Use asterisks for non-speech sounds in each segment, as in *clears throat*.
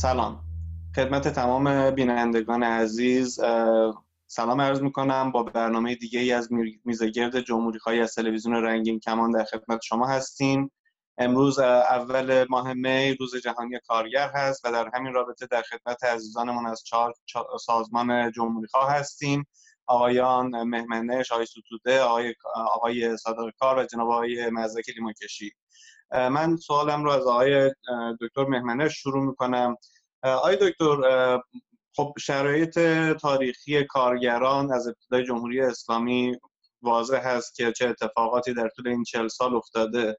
سلام. خدمت تمام بینندگان عزیز سلام عرض می‌کنم. با برنامه دیگه ای از میزگرد جمهوری خواهی از تلویزیون رنگین کمان در خدمت شما هستیم. امروز اول ماه می روز جهانی کارگر هست و در همین رابطه در خدمت عزیزانمون از چهار سازمان جمهوری خواه هستیم. آقایان مهمنش، آقای ستوده، آقای, آقای صادق کار و جناب آقای مزدک لیماکشی من سوالم رو از آقای دکتر مهمنش شروع می‌کنم. آقای دکتر خب شرایط تاریخی کارگران از ابتدای جمهوری اسلامی واضح هست که چه اتفاقاتی در طول این چل سال افتاده.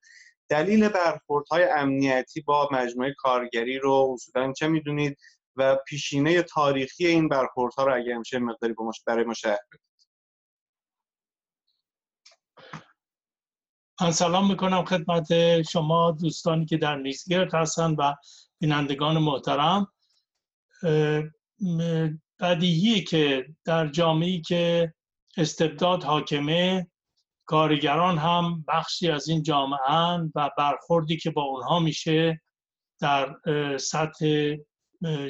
دلیل برخوردهای امنیتی با مجموعه کارگری رو اصولا چه می‌دونید؟ و پیشینه تاریخی این برخوردها رو اگر میشه مقداری برای ما شرح بدید. من سلام می‌کنم خدمت شما دوستانی که در نیسگرد هستن و بینندگان محترم. بدیهیه که در جامعه که استبداد حاکمه کارگران هم بخشی از این جامعه و برخوردی که با اونها میشه در سطح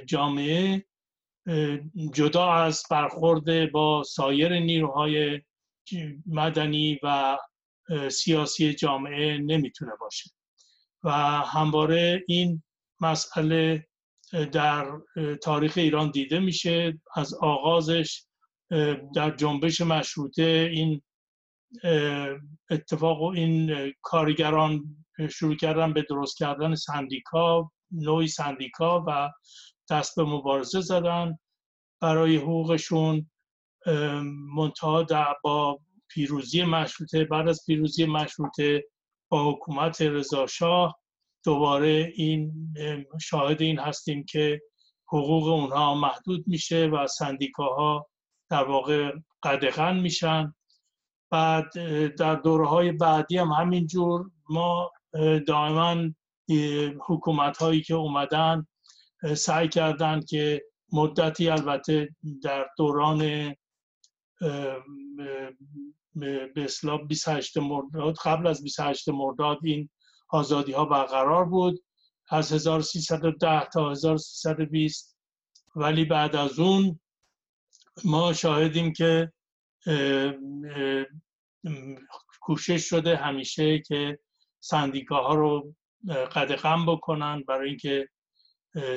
جامعه جدا از برخورد با سایر نیروهای مدنی و سیاسی جامعه نمی‌تونه باشه. و همواره این مسئله در تاریخ ایران دیده میشه از آغازش در جنبش مشروطه این اتفاق و این کارگران شروع کردن به درست کردن سندیکا نوعی سندیکا و دست به مبارزه زدن. برای حقوقشون منتها با پیروزی مشروطه بعد از پیروزی مشروطه با حکومت رضاشاه دوباره این شاهد این هستیم که حقوق اونها محدود میشه و سندیکاها در واقع قدغن میشن. بعد در دوره های بعدی هم همینجور ما دائما حکومت هایی که اومدن سعی کردند که مدتی البته در دوران به اصلاح 28 مرداد قبل از 28 مرداد این آزادی ها برقرار بود. از 1310 تا 1320 ولی بعد از اون ما شاهدیم که کوشش شده همیشه که سندیکاها رو قدغن بکنن برای اینکه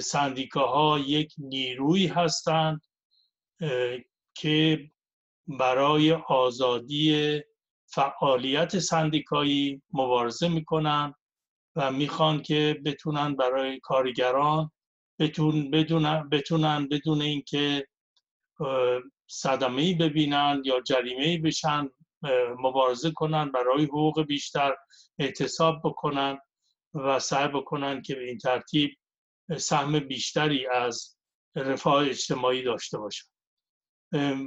سندیکاها یک نیروی هستند که برای آزادی فعالیت سندیکایی مبارزه می‌کنن و می‌خوان که بتونن برای کارگران بتون بدونن بتونن بدون اینکه صدمه ببینن یا جریمه بشن مبارزه کنن برای حقوق بیشتر اعتصاب بکنن و سعی بکنن که به این ترتیب سهم بیشتری از رفاه اجتماعی داشته باشن.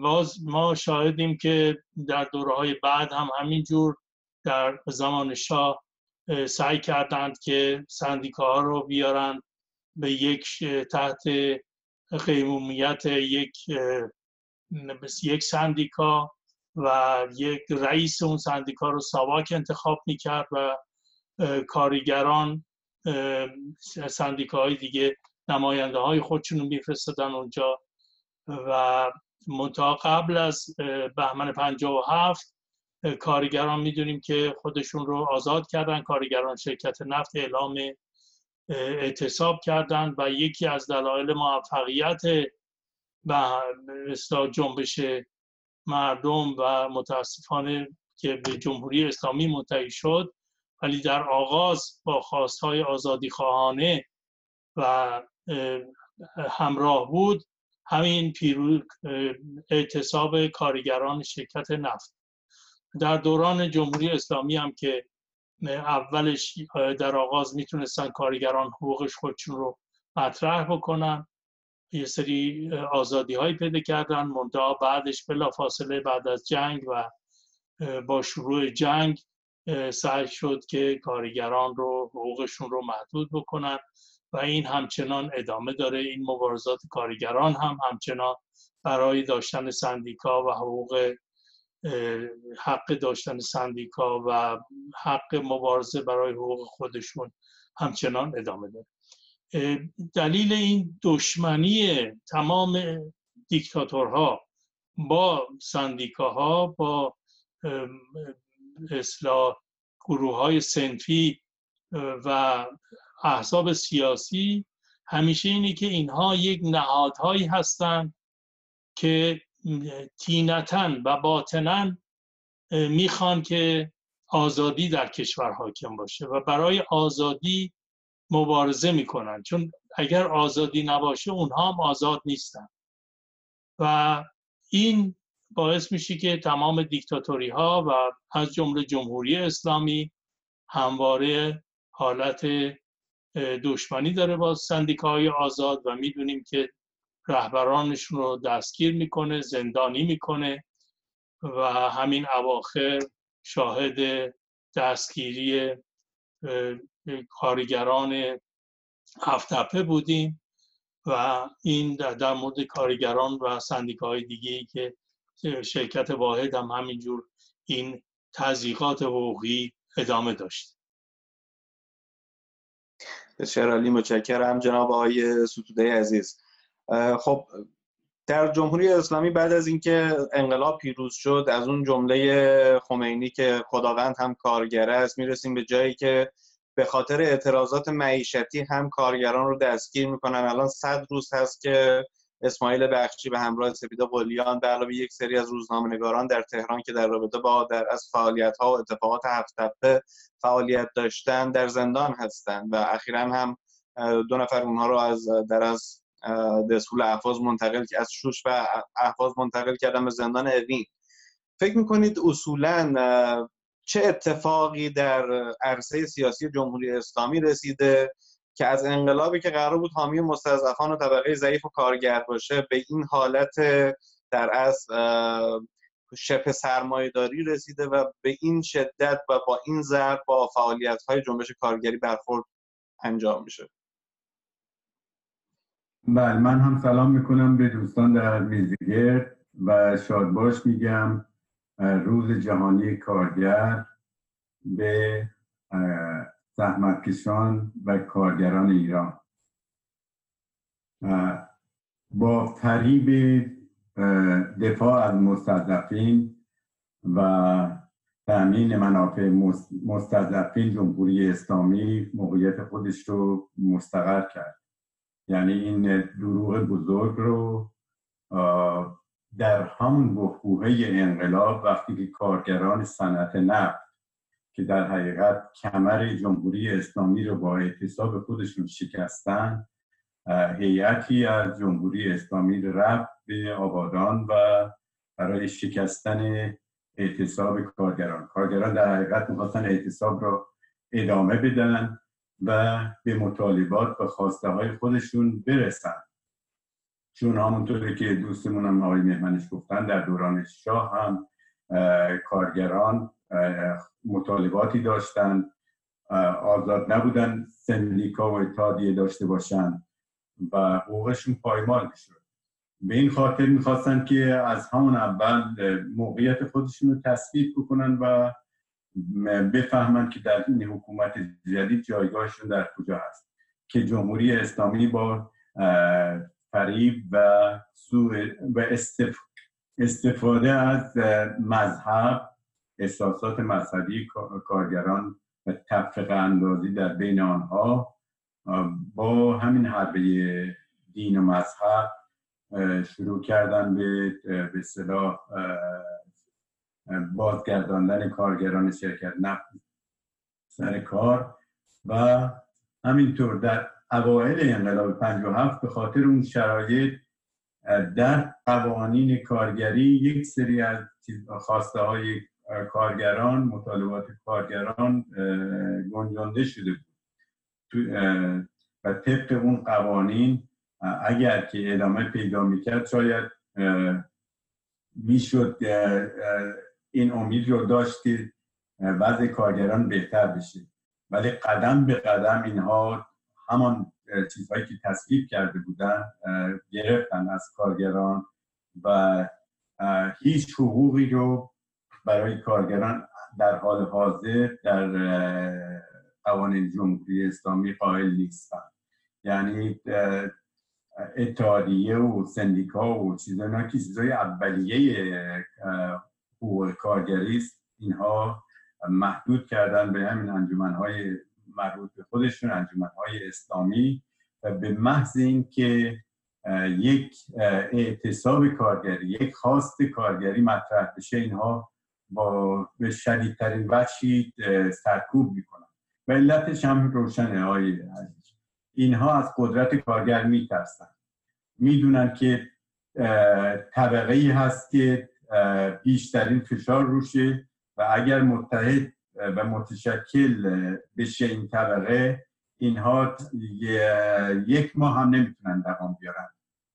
باز ما شاهدیم که در دوره های بعد هم همینجور در زمان شاه سعی کردند که سندیکاها رو بیارن به یک تحت قیمومیت یک یک سندیکا و یک رئیس اون سندیکا رو ساواک انتخاب می‌کرد و کارگران سندیکاهای دیگه نماینده های خودشون رو میفرستدن اونجا و منتها قبل از بهمن 57 کارگران می‌دونیم که خودشون رو آزاد کردن کارگران شرکت نفت اعلام اعتصاب کردند و یکی از دلایل موفقیت و جنبش مردم و متاسفانه که به جمهوری اسلامی منتهی شد ولی در آغاز با خواستهای آزادی خواهانه و همراه بود. همین پیرو اعتصاب کارگران شرکت نفت. در دوران جمهوری اسلامی هم که اولش در آغاز می‌تونستن کارگران حقوقش خودشون رو مطرح بکنن. یه سری آزادی های پیدا کردن منتها بعدش بلا فاصله بعد از جنگ و با شروع جنگ سعی شد که کارگران رو حقوقشون رو محدود بکنن. و این همچنان ادامه داره. این مبارزات کارگران هم همچنان برای داشتن سندیکا و حقوق حق داشتن سندیکا و حق مبارزه برای حقوق خودشون همچنان ادامه داره. دلیل این دشمنی تمام دیکتاتورها با سندیکاها با اصلاح گروه های سنفی و احزاب سیاسی همیشه اینه که اینها یک نهادهایی هستند که تینتن و باطنا می‌خوان که آزادی در کشور حاکم باشه و برای آزادی مبارزه می‌کنن. چون اگر آزادی نباشه اونها هم آزاد نیستن. و این باعث میشه که تمام دیکتاتوری ها و از جمله جمهوری اسلامی همواره حالت دشمنی داره با سندیکاهای آزاد و می‌دونیم که رهبرانشون رو دستگیر می‌کنه زندانی می‌کنه و همین اواخر شاهد دستگیری کارگران هفتپه بودیم و این در مورد کارگران و سندیکاهای دیگه ای که شرکت واحد هم همینجور این تضییقات حقوقی ادامه داشت. بسیار عالی متشکرم. جناب آقای ستوده عزیز. خب در جمهوری اسلامی بعد از اینکه انقلاب پیروز شد از اون جمله خمینی که خداوند هم کارگر است می‌رسیم به جایی که به خاطر اعتراضات معیشتی هم کارگران رو دستگیر می‌کنن. الان صد روز هست که اسماعیل بخشی به همراه سپیده قلیان به علاوه یک سری از روزنامه‌نگاران در تهران که در رابطه با در از فعالیت ها و اتفاقات هفت فعالیت داشتن در زندان هستند و اخیرا هم دو نفر اونها رو از در از دستول احفاظ منتقل از شوش و احفاظ منتقل کردن به زندان اوین. فکر می‌کنید اصولا چه اتفاقی در عرصه سیاسی جمهوری اسلامی رسیده؟ که از انقلابی که قرار بود حامی مستضعفان و طبقه ضعیف و کارگر باشه به این حالت در از شبه سرمایهداری رسیده و به این شدت و با این ضرب با فعالیت های جنبش کارگری برخورد انجام میشه. بله من هم سلام می‌کنم به دوستان در میزگرد و شادباش میگم. روز جهانی کارگر به زحمتکشان و کارگران ایران. با فریب دفاع از مستضعفین و تأمین منافع مستضعفین جمهوری اسلامی موقعیت خودش رو مستقر کرد. یعنی این دروغ بزرگ رو در همون بحبوحه انقلاب وقتی که کارگران صنعت نفت که در حقیقت کمر جمهوری اسلامی رو با اعتصاب خودشون شکستن هیئتی از جمهوری اسلامی رفت به آبادان و برای شکستن اعتصاب کارگران. کارگران در حقیقت می‌خواستن اعتصاب را ادامه بدن و به مطالبات و خواسته های خودشون برسن. چون همونطوری که دوستمون آقای مهمنش گفتن در دوران شاه هم کارگران مطالباتی داشتن آزاد نبودن سندیکا و اتحادیه داشته باشن و حقوقشون پایمال می‌شد. به این خاطر می‌خواستن که از همون اول موقعیت خودشون رو تثبیت بکنن و بفهمن که در این حکومت جدید جایگاهشون در کجا هست. که جمهوری اسلامی با فریب و سو و استفاده از مذهب احساسات مذهبی کارگران و اندازی در بین آنها با همین حربه دین و مذهب شروع کردن به به صلاح بازگرداندن کارگران شرکت نفت سر کار و همینطور در اوایل انقلاب 57 به خاطر اون شرایط در قوانین کارگری یک سری از خواسته های کارگران مطالبات کارگران گنجانده شده بود. و طبق اون قوانین اگر که ادامه پیدا می‌کرد شاید می‌شد این امید رو داشت که وضع کارگران بهتر بشه. ولی قدم به قدم اینها همان چیزهایی که تصویب کرده بودن گرفتن از کارگران و هیچ حقوقی رو برای کارگران در حال حاضر در قوانین جمهوری اسلامی قائل نیستن یعنی اتحادیه و سندیکا و چیزا که چیزای اولیه حقوق کارگری است. اینها محدود کردن به همین انجمنهای مربوط به خودشون انجمنهای اسلامی و به محض اینکه یک اعتصاب کارگری یک خواست کارگری مطرح بشه اینها با به شدیدترین وجهی سرکوب می‌کنن و علتش هم روشنه های اینها از قدرت کارگر میترسن می‌دونن که طبقه ای هست که بیشترین فشار روشه و اگر متحد و متشکل بشه این طبقه اینها یک ماه هم نمی‌تونن دوام بیارن.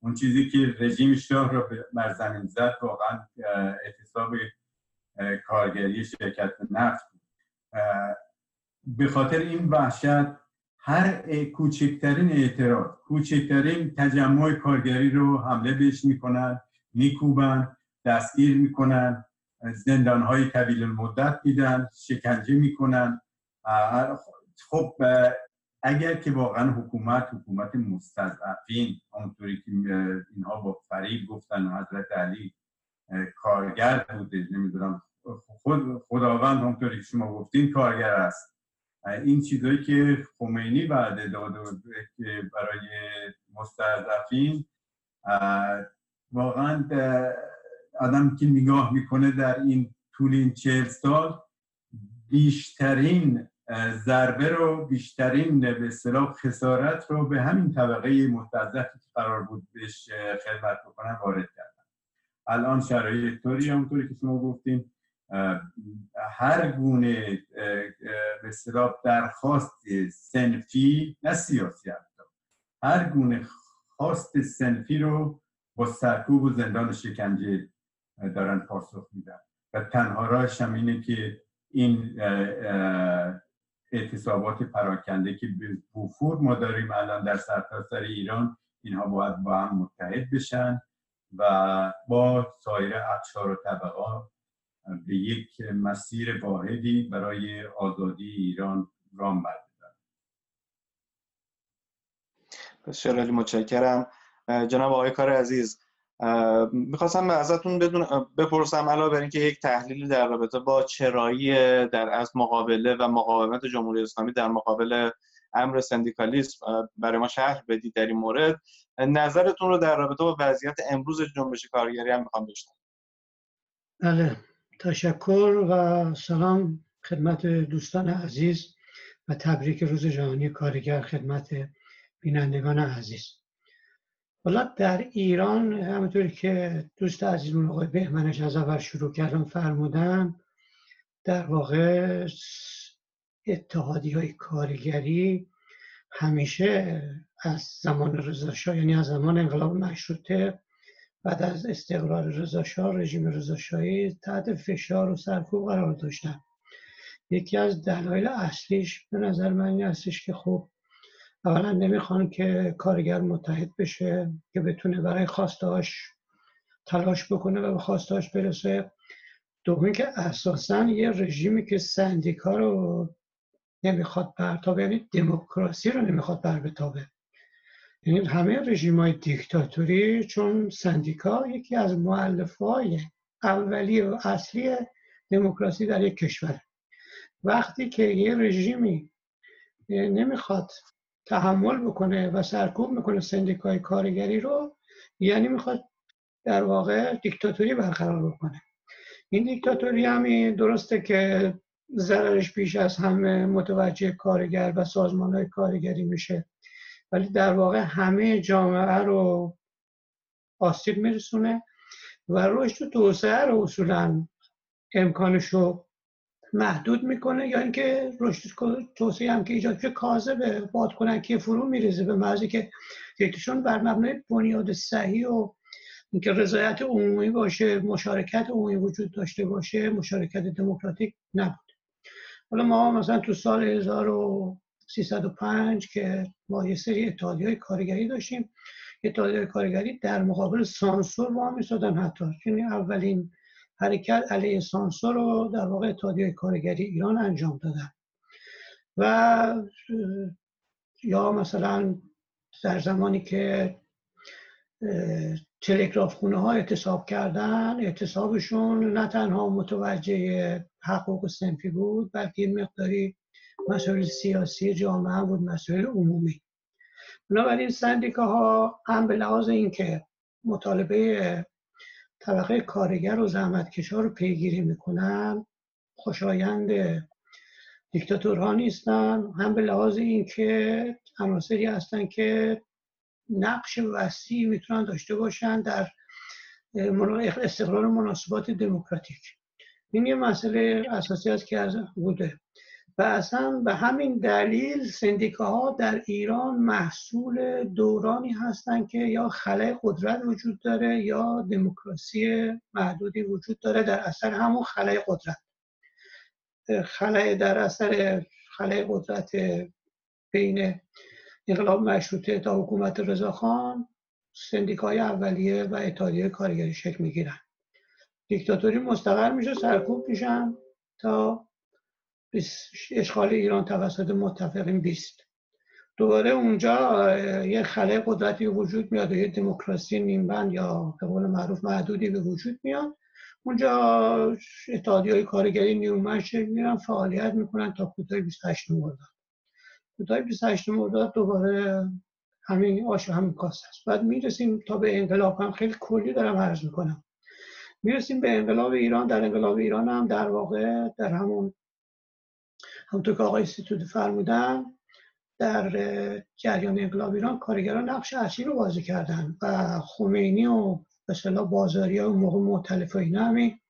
اون چیزی که رژیم شاه رو بر زمین زد واقعا اعتصاب کارگری شرکت نفت. به خاطر این وحشت هر کوچکترین اعتراض کوچکترین تجمع کارگری رو حمله بهش می‌کنن میکوبن دستگیر می‌کنن زندان های طویل مدت میدن شکنجه می‌کنن. خب اگر که واقعا حکومت حکومت مستضعفین اونطوری که اینها با فریب گفتن حضرت علی کارگر بوده نمی‌دونم خود خداوند اونطوری که شما گفتین کارگر است. این چیزایی که خمینی بعد داده که برای مستضعفین واقعا آدم که نگاه می‌کنه در این طول این چهل سال بیشترین ضربه رو بیشترین به اصطلاح خسارت رو به همین طبقه مستضعفی که قرار بود بهش خدمت بکنن وارد کردن الان شرایط طوری همونطوری که شما گفتین هر گونه به اصطلاح درخواست سنفی نه سیاسی حتی هر گونه خواست سنفی رو با سرکوب و زندان شکنجه دارن پاسخ میدن. و تنها راهش هم اینه که این اعتصابات پراکنده که به بوفور ما داریم الان در سرتاسر سر ایران اینها باید با هم متحد بشن. و با سایر اقشار و طبقات به یک مسیر واحدی برای آزادی ایران رام بردارن بسیار علی متشکرم. جناب آقای کار عزیز می‌خواستم ازتون بدون بپرسم علاوه بر اینکه یک تحلیلی در رابطه با چرایی در از مقابله و مقاومت جمهوری اسلامی در مقابل امر سندیکالیسم برای ما شهر بدید در این مورد. نظرتون رو در رابطه با وضعیت امروز جنبش کارگری هم می‌خوام بشنوم. بله تشکر و سلام خدمت دوستان عزیز و تبریک روز جهانی کارگر خدمت بینندگان عزیز. حالا در ایران همونطوری که دوست عزیزمون آقای بهمنش از اول شروع کردم فرمودن در واقع اتحادی های کارگری همیشه از زمان رضاشاه یعنی از زمان انقلاب مشروطه بعد از استقرار رضاشاه رژیم رضاشاهی تحت فشار و سرکوب قرار داشتن. یکی از دلایل اصلیش به نظر من این هستش که خب اولا نمی‌خوان که کارگر متحد بشه که بتونه برای خواستهاش تلاش بکنه و به خواستهاش برسه. دومی که اساسا یه رژیمی که سندیکا رو نمی‌خواد برتابه یعنی دموکراسی رو نمی‌خواد بر بتابه. یعنی همه رژیم های دیکتاتوری چون سندیکا یکی از معلف های اولی و اصلی دموکراسی در یک کشور. وقتی که یه رژیمی نمی‌خواد تحمل بکنه و سرکوب می‌کنه سندیکای کارگری رو یعنی می‌خواد در واقع دیکتاتوری برقرار بکنه. این دیکتاتوری همی درسته که ضررش بیش از همه متوجه کارگر و سازمان های کارگری میشه. ولی در واقع همه جامعه رو آسیب میرسونه و رشد و توسعه رو اصولا امکانش رو محدود می‌کنه یا اینکه رشد توسعه هم که ایجاد کاذبه. باد که فرو میریزه به محضی که یکیشون بر مبنای بنیاد صحیح و اینکه رضایت عمومی باشه مشارکت عمومی وجود داشته باشه مشارکت دموکراتیک نبود. حالا ما مثلا تو سال 1305 که ما یه سری اتحادی های کارگری داشتیم اتحادی کارگری در مقابل سانسور با میسادن حتی. یعنی اولین حرکت علیه سانسور رو در واقع اتحادیه کارگری ایران انجام دادن. و یا مثلا در زمانی که تلگراف خونه ها اعتصاب کردن اعتصابشون نه تنها متوجه حقوق سنفی بود بلکه مقداری مسائل سیاسی جامعه بود مسائل عمومی. بنابراین سندیکاها هم به لحاظ اینکه مطالبه طبقه کارگر و زحمتکشا رو پیگیری می‌کنن خوشایند دیکتاتورها نیستن هم به لحاظ اینکه عناصری هستن که نقش وسیعی می‌تونن داشته باشن در استقرار مناسبات دموکراتیک. این یه مسئله اساسی است که از بوده. و اصلا به همین دلیل سندیکاها در ایران محصول دورانی هستند که یا خلای قدرت وجود داره یا دموکراسی محدودی وجود داره در اثر همون خلای قدرت. خلای در اثر خلای قدرت بین انقلاب مشروطه تا حکومت رضاخان سندیکای اولیه و اتحادیه کارگری شکل می‌گیرن. دیکتاتوری مستقر میشه سرکوب میشن تا اشغال ایران توسط متفقین بیست. دوباره اونجا یه خلای قدرتی وجود میاد و یه دموکراسی نیمبند یا به قول معروف محدودی به وجود میاد. اونجا اتحادی کارگری نیومن شکل میرن فعالیت می‌کنن تا کوتاه 28 مرداد کوتاه 28 مرداد دوباره همین آش و همین کاست هست. بعد می‌رسیم تا به انقلاب هم. خیلی کلی دارم عرض می‌کنم. می‌رسیم به انقلاب ایران. در انقلاب ایران هم در واقع در همون همونطور که آقای سیتود فرمودن در جریان انقلاب ایران کارگران نقش اصلی رو بازی کردن و خمینی و به بازاری و موقع معتلف اینا همی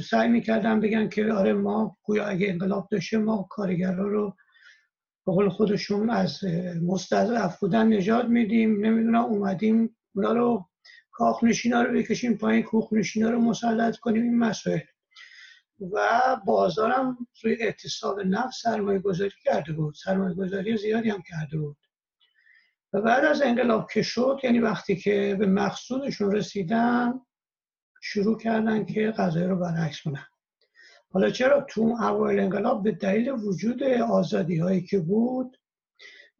سعی می‌کردن بگن که آره ما گویا اگه انقلاب داشته ما کارگران رو به قول خودشون از مستضعف بودن نجات میدیم. نمی‌دونم اومدیم اونا رو کاخ نشینا رو بکشیم پایین کوخ نشینا رو مسلط کنیم این مسائل. و بازارم روی اعتصاب نفت سرمایه گذاری کرده بود. سرمایه گذاری زیادی هم کرده بود. و بعد از انقلاب که شد یعنی وقتی که به مقصودشون رسیدن شروع کردن که غذای رو برعکس کنن. حالا چرا تو اوایل انقلاب به دلیل وجود آزادی هایی که بود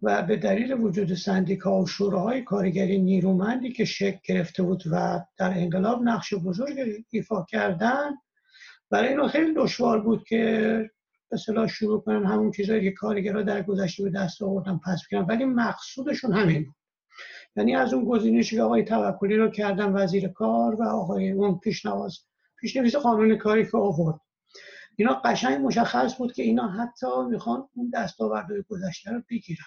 و به دلیل وجود سندیکا و شوراهای کارگری نیرومندی که شکل گرفته بود و در انقلاب نقش بزرگ ایفا کردن برای اینا خیلی دشوار بود که به شروع کنن همون چیزایی که کارگرها در گذشته به دست آوردن پس بگیرن ولی مقصودشون همین بود. یعنی از اون گزینشی که آقای توکلی رو کردن وزیر کار و آقای اون پیشنواز پیشنویس قانون کاری که آورد. اینا قشنگ مشخص بود که اینا حتی می‌خوان اون دستاوردهای گذشته رو بگیرن.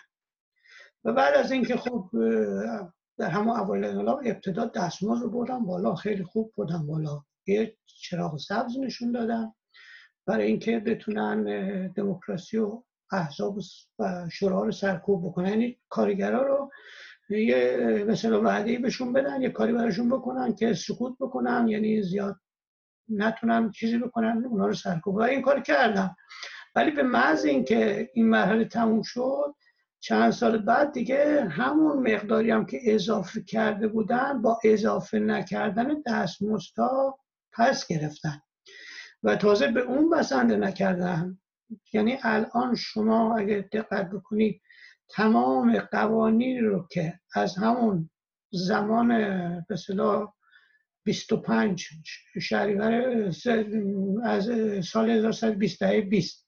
و بعد از اینکه خب در همون اول انقلاب ابتدا دستمزد رو بردن بالا خیلی خوب بردن بالا. یه چراغ سبز نشون دادن برای اینکه بتونن دموکراسی و احزاب و شورا رو سرکوب بکنن. یعنی کارگرا رو یه مثلا وعده بهشون بدن یه کاری براشون بکنن که سکوت بکنن یعنی زیاد نتونن چیزی بکنن اونا رو سرکوب. این کار کردن ولی به محض اینکه این مرحله تموم شد چند سال بعد دیگه همون مقداری هم که اضافه کرده بودن با اضافه نکردن دستمزدها پس گرفتن. و تازه به اون بسنده نکردن. یعنی الان شما اگه دقت بکنید تمام قوانین رو که از همون زمان به 25 شهریور از سال 1920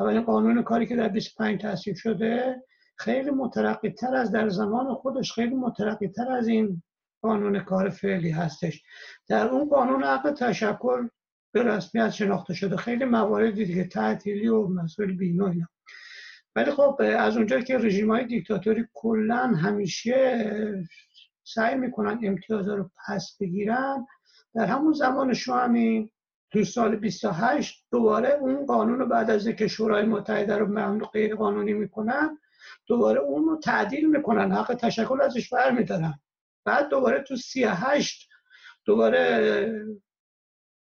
اولین قانون کاری که در 25 تصویب شده خیلی مترقی تر از در زمان خودش خیلی مترقی تر از این قانون کار فعلی هستش. در اون قانون حق تشکر به رسمیت شناخته شده. خیلی مواردی دیگه تعطیلی و مسئول بیمه اینا. ولی خب از اونجا که رژیم های دیکتاتوری کلا همیشه سعی می‌کنن امتیازها رو پس بگیرن. در همون زمان شوامی تو سال 28 دوباره اون قانون رو بعد از اینکه شورای متحده رو ممنوع غیر قانونی می‌کنن دوباره اون رو تعدیل می‌کنن حق تشکل ازش برمیدارن. بعد دوباره تو 38 دوباره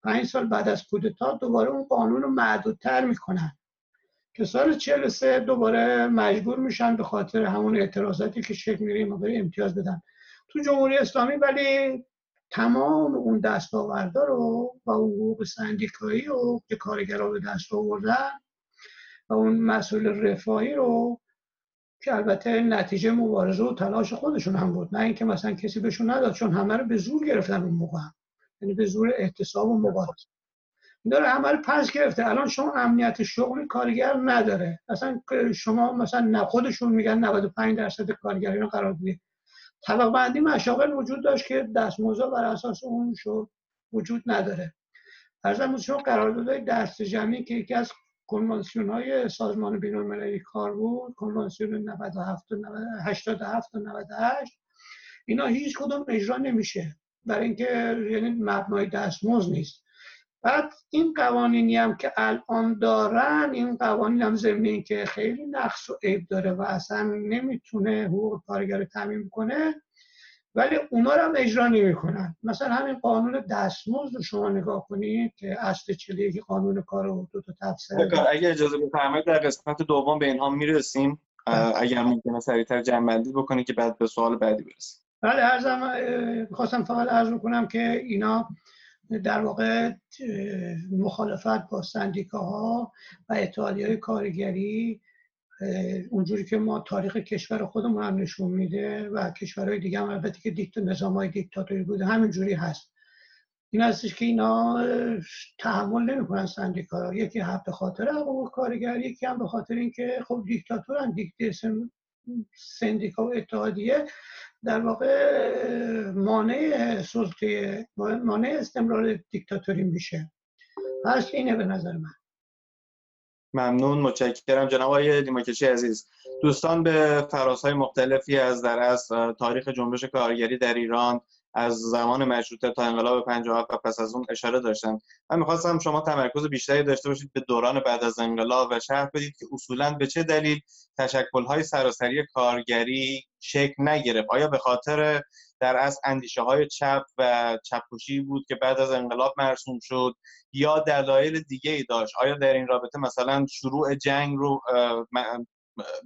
پنج سال بعد از کودتا دوباره اون قانون رو معدودتر می‌کنن. که سال 43 دوباره مجبور میشن به خاطر همون اعتراضاتی که شکل می‌گیره امتیاز بدن. تو جمهوری اسلامی ولی تمام اون دستاوردا رو و حقوق سندیکایی رو که کارگرها به دست آوردن و اون مسئول رفاهی رو که البته نتیجه مبارزه و تلاش خودشون هم بود. نه اینکه مثلا کسی بهشون نداد چون همه رو به زور گرفتن اون موقع یعنی به زور احتساب و مبارزه. داره همه رو پس گرفته. الان شما امنیت شغلی کارگر نداره. اصلا شما مثلا خودشون میگن 95 درصد کارگران قرار دیده طبق بندی مشاغل وجود داشت که دستمزد بر اساس اون شد وجود نداره. ارزم شما قراردادهای دست جمعی که یکی از کنوانسیون های سازمان بین کار بود کنوانسیون 97 و 87 و 98 اینا هیچ کدوم اجرا نمیشه. برای اینکه یعنی مبنای دستمزد نیست. بعد این قوانینی هم که الان دارن این قوانین هم ضمن که خیلی نقص و عیب داره و اصلا نمی‌تونه حقوق کارگر رو تعمین کنه ولی اونا رو هم اجرا نمی‌کنن. مثلا همین قانون دستمزد رو شما نگاه کنید که اصل که قانون کار و دو تا تفسیر اگر اجازه بفرمایید در قسمت دوم به اینها می‌رسیم. بله. اگر ممکنه سریعتر جمع بکنید که بعد به سوال بعدی برسیم. بله ارزم خواستم فقط عرض کنم که اینا در واقع مخالفت با سندیکاها و اتحادیه کارگری اونجوری که ما تاریخ کشور خودمون هم نشون میده و کشورهای دیگه هم البته که دیکت نظام های دیکتاتوری بوده همینجوری هست. این هستش که اینا تحمل نمی‌کنن سندیکا یکی هم به خاطر حقوق کارگر یکی هم به خاطر اینکه خب دیکتاتورن. دیکت سندیکا و اتحادیه در واقع مانع سلطه مانع استمرار دیکتاتوری میشه. پس اینه به نظر من. ممنون متشکرم. جناب آقای دیماکشی عزیز دوستان به فراسهای مختلفی از در از تاریخ جنبش کارگری در ایران از زمان مشروطه تا انقلاب 57 و پس از اون اشاره داشتن. من می‌خواستم شما تمرکز بیشتری داشته باشید به دوران بعد از انقلاب و شرح بدید که اصولا به چه دلیل تشکل‌های سراسری کارگری شکل نگرفت. آیا به خاطر در از اندیشه های چپ و چپوشی بود که بعد از انقلاب مرسوم شد یا دلایل دیگه ای داشت؟ آیا در این رابطه مثلا شروع جنگ رو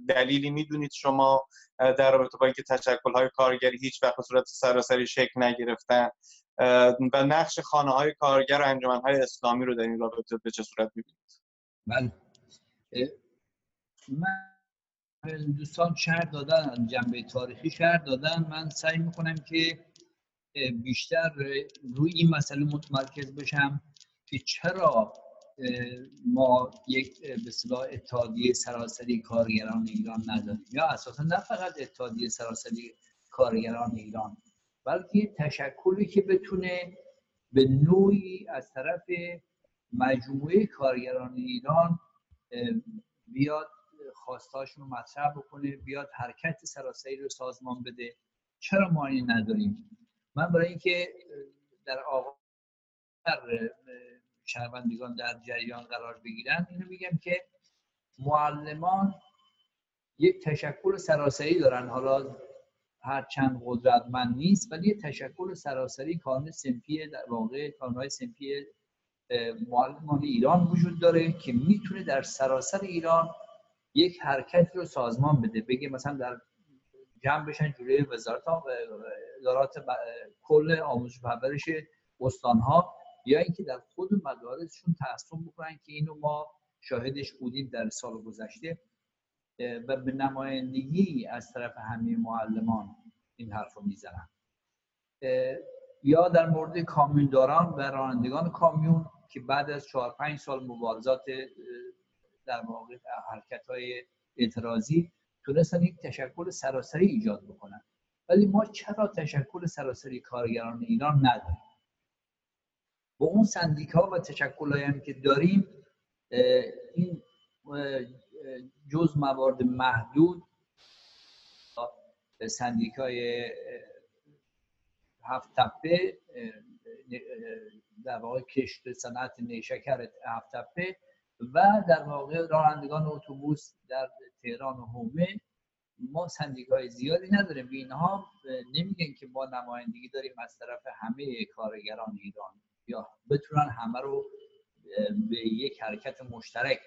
دلیلی می‌دونید شما در رابطه با اینکه تشکل های کارگری هیچ وقت به صورت سراسری شکل نگرفتن و نقش خانه های کارگر و انجمن های اسلامی رو در این رابطه به چه صورت می‌بینید؟ من من دوستان شهر دادن جنبه تاریخی شهر دادن. من سعی می‌کنم که بیشتر روی این مسئله متمرکز بشم که چرا ما یک به صلاح اتحادیه سراسری کارگران ایران نداریم. یا اساسا نه فقط اتحادیه سراسری کارگران ایران بلکه تشکلی که بتونه به نوعی از طرف مجموعه کارگران ایران بیاد خواستاشون رو مطرح بکنه بیاد حرکت سراسری رو سازمان بده. چرا ما این نداریم؟ من برای اینکه در آغاز شهروندگان در جریان قرار بگیرن اینو میگم که معلمان یک تشکل سراسری دارن. حالا هر چند قدرتمند نیست ولی یک تشکل سراسری کانون سنفی در واقع کانونهای سنفی معلمان ایران وجود داره که می‌تونه در سراسر ایران یک حرکت رو سازمان بده. بگه مثلا در جمع بشن جوری وزارت ادارات کل آموزش و پرورش استانها. یا اینکه در خود مدارسشون تصمیم بکنن که اینو ما شاهدش بودیم در سال گذشته و به نمایندگی از طرف همه معلمان این حرف رو می‌زنن یا در مورد کامیونداران و رانندگان کامیون که بعد از چهار پنج سال مبارزات در واقع حرکت های اعتراضی تونستن یک تشکل سراسری ایجاد بکنن. ولی ما چرا تشکل سراسری کارگران ایران نداریم؟ با اون سندیکا و تشکل هم که داریم این جز موارد محدود سندیکای هفت تپه در واقع کشت صنعت نیشکر هفت تپه و در واقع رانندگان اتوبوس در تهران و حومه ما سندیکای زیادی نداریم. به اینها نمیگن که ما نمایندگی داریم از طرف همه کارگران ایران. یا بتونن همه رو به یک حرکت مشترک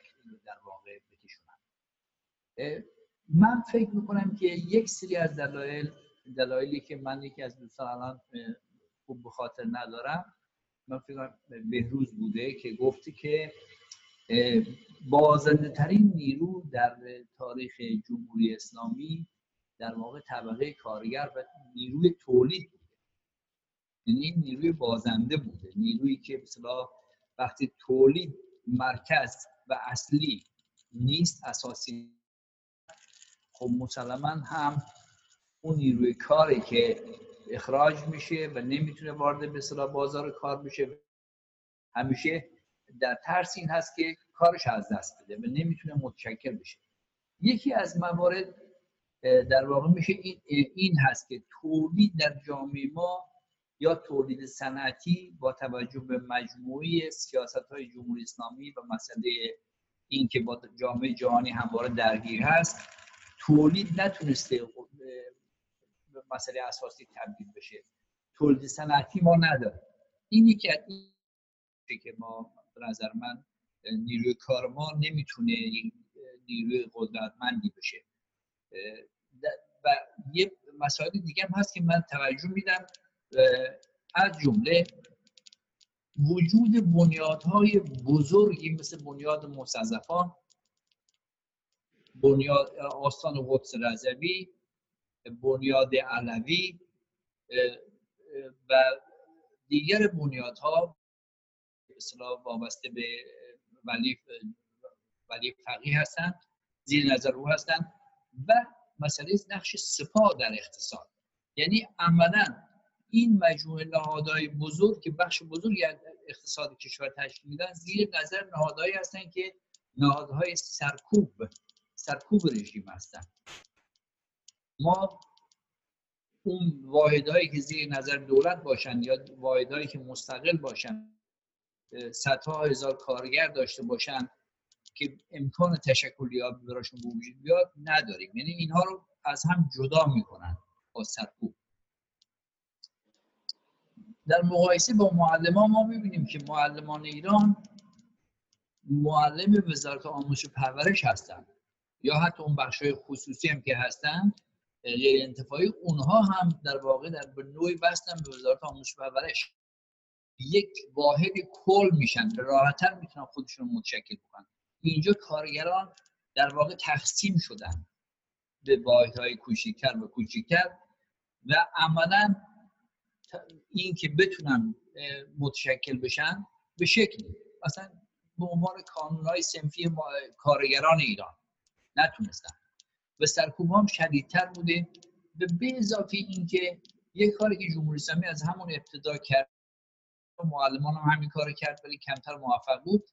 در واقع بکشونن. من فکر می‌کنم که یک سری از دلایل دلایلی که من یکی از دوستان الان خوب به خاطر ندارم من فکر بهروز بوده که گفتی که بازنده ترین نیرو در تاریخ جمهوری اسلامی در واقع طبقه کارگر و نیروی تولید بوده یعنی این نیروی بازنده بوده. نیرویی که مثلا وقتی تولید مرکز و اصلی نیست اساسی خب مسلما هم اون نیروی کاری که اخراج میشه و نمی‌تونه وارد به بازار کار بشه همیشه در ترس این هست که کارش از دست بده و نمی‌تونه متشکل بشه. یکی از موارد در واقع میشه این, این هست که تولید در جامعه ما یا تولید صنعتی با توجه به مجموعی سیاست های جمهوری اسلامی و مسئله این که با جامعه جهانی همواره درگیر هست تولید نتونسته به مسئله اساسی تبدیل بشه. تولید صنعتی ما نداره این یکی از این که ما به نظر من نیروی کار ما نمی‌تونه نیروی قدرتمندی بشه. و یه مسائل دیگه هم هست که من توجه میدم. از جمله وجود بنیادهای بزرگی مثل بنیاد مستضعفان بنیاد آستان قدس رضوی بنیاد علوی و دیگر بنیادها اصلا وابسته به ولی ولی فقیه هستند زیر نظر او هستند و مسئله نقش سپاه در اقتصاد. یعنی عملا این مجموعه نهادهای بزرگ که بخش بزرگی از اقتصاد کشور تشکیل میدن زیر نظر نهادهایی هستند که نهادهای سرکوب سرکوب رژیم هستند ما اون واحدهایی که زیر نظر دولت باشن یا واحدهایی که مستقل باشن صدها هزار کارگر داشته باشن که امکان تشکل یابی براشون به وجود بیاد نداریم. یعنی اینها رو از هم جدا می‌کنن با سرکوب. در مقایسه با معلمان ما می‌بینیم که معلمان ایران معلم وزارت آموزش و پرورش هستند. یا حتی اون بخش خصوصی هم که هستند غیر انتفاعی اونها هم در واقع در به نوعی بستن به وزارت آموزش و پرورش. یک واحد کل میشن راحتتر می‌تونن خودشون متشکل بکنن. اینجا کارگران در واقع تقسیم شدن به واحدهای کوچیکتر و کوچیکتر و عملا این که بتونن متشکل بشن به شکلی. اصلا به عنوان های سنفی کارگران ایران نتونستن. و سرکوب هم شدیدتر بوده. به به اضافه اینکه یک کاری که جمهوری اسلامی از همون ابتدا کرد معلمان هم همین کار کرد ولی کمتر موفق بود.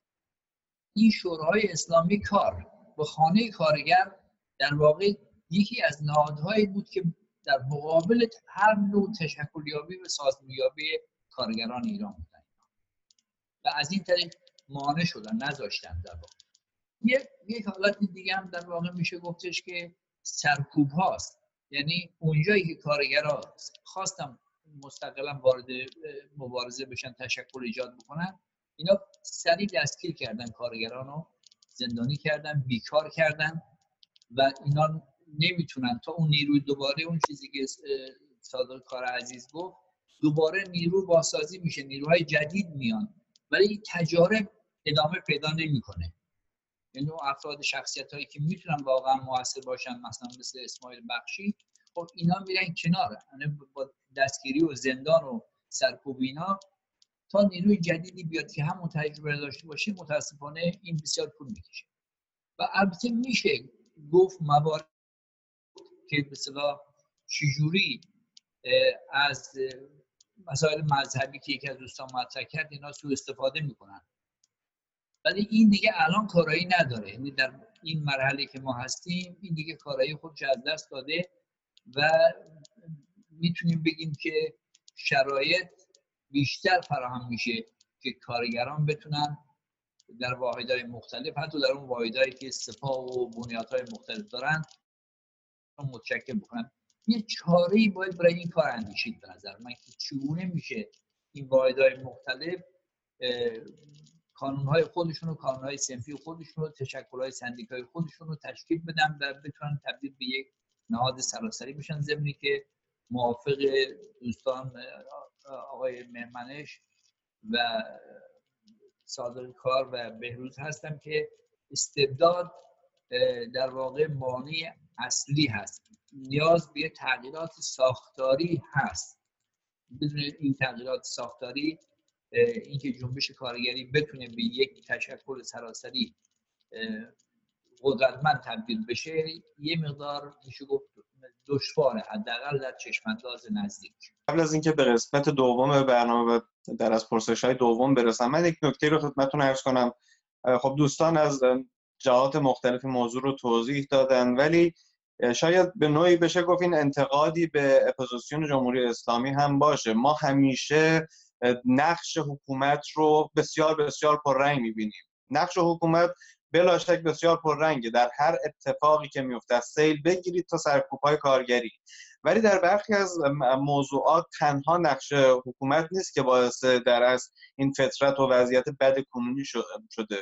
این شورای اسلامی کار به خانه کارگر در واقع یکی از نهادهایی بود که در مقابل هر نوع تشکلیابی و سازمانیابی کارگران ایران بودن. و از این طریق مانع شدن نذاشتن در واقع. یک یک حالت دیگه هم در واقع میشه گفتش که سرکوب هاست. یعنی اونجایی که کارگرها خواستم مستقلا وارد مبارزه بشن تشکل ایجاد بکنن اینا سریع دستگیر کردن کارگران رو زندانی کردن بیکار کردن و اینا نمی‌تونن. تا اون نیروی دوباره اون چیزی که صادق کار عزیز گفت دوباره نیرو باسازی میشه. نیروهای جدید میان. ولی تجارب ادامه پیدا نمی‌کنه. یعنی اون افراد شخصیت هایی که می‌تونن واقعا موثر باشن مثلا مثل اسماعیل بخشی خب اینا میرن کنار یعنی با دستگیری و زندان و سرکوب اینا تا نیروی جدیدی بیاد که همون تجربه داشته باشه متاسفانه این بسیار طول می‌کشه. و البته میشه گفت موارد که مثلا چجوری از مسائل مذهبی که یکی از دوستان مطرح کرد اینا سو استفاده می‌کنن. ولی این دیگه الان کارایی نداره. یعنی در این مرحله که ما هستیم این دیگه کارایی خودش از دست داده و می‌تونیم بگیم که شرایط بیشتر فراهم میشه که کارگران بتونن در واحدهای مختلف حتی در اون واحدهایی که سپاه و بنیادهای مختلف دارن متشکل بکنن یه چاره ای باید برای این کار اندیشید به نظر من که چگونه میشه این واحدهای مختلف های خودشون و های سنفی خودشون و های سندیکای خودشون رو تشکیل بدن و بتونن تبدیل به یک نهاد سراسری بشن. زمینی که موافق دوستان آقای مهمنش و صادق کار و بهروز هستم که استبداد در واقع مانع اصلی هست. نیاز به تغییرات ساختاری هست. بدون این تغییرات ساختاری اینکه جنبش کارگری بتونه به یک تشکل سراسری قدرتمند تبدیل بشه یه مقدار میشه گفت دشواره حداقل در چشمانداز نزدیک. قبل از اینکه به قسمت دوم برنامه در از پرسش های دوم برسم من یک نکته رو خدمتتون عرض کنم. خب دوستان از جهات مختلف موضوع رو توضیح دادن ولی شاید به نوعی بشه گفت این انتقادی به اپوزیسیون جمهوری اسلامی هم باشه. ما همیشه نقش حکومت رو بسیار بسیار پررنگ می‌بینیم. نقش حکومت بلا شک بسیار پررنگه. در هر اتفاقی که میفته سیل بگیرید تا سرکوب کارگری. ولی در برخی از موضوعات تنها نقش حکومت نیست که باعث در از این فطرت و وضعیت بد کنونی شده.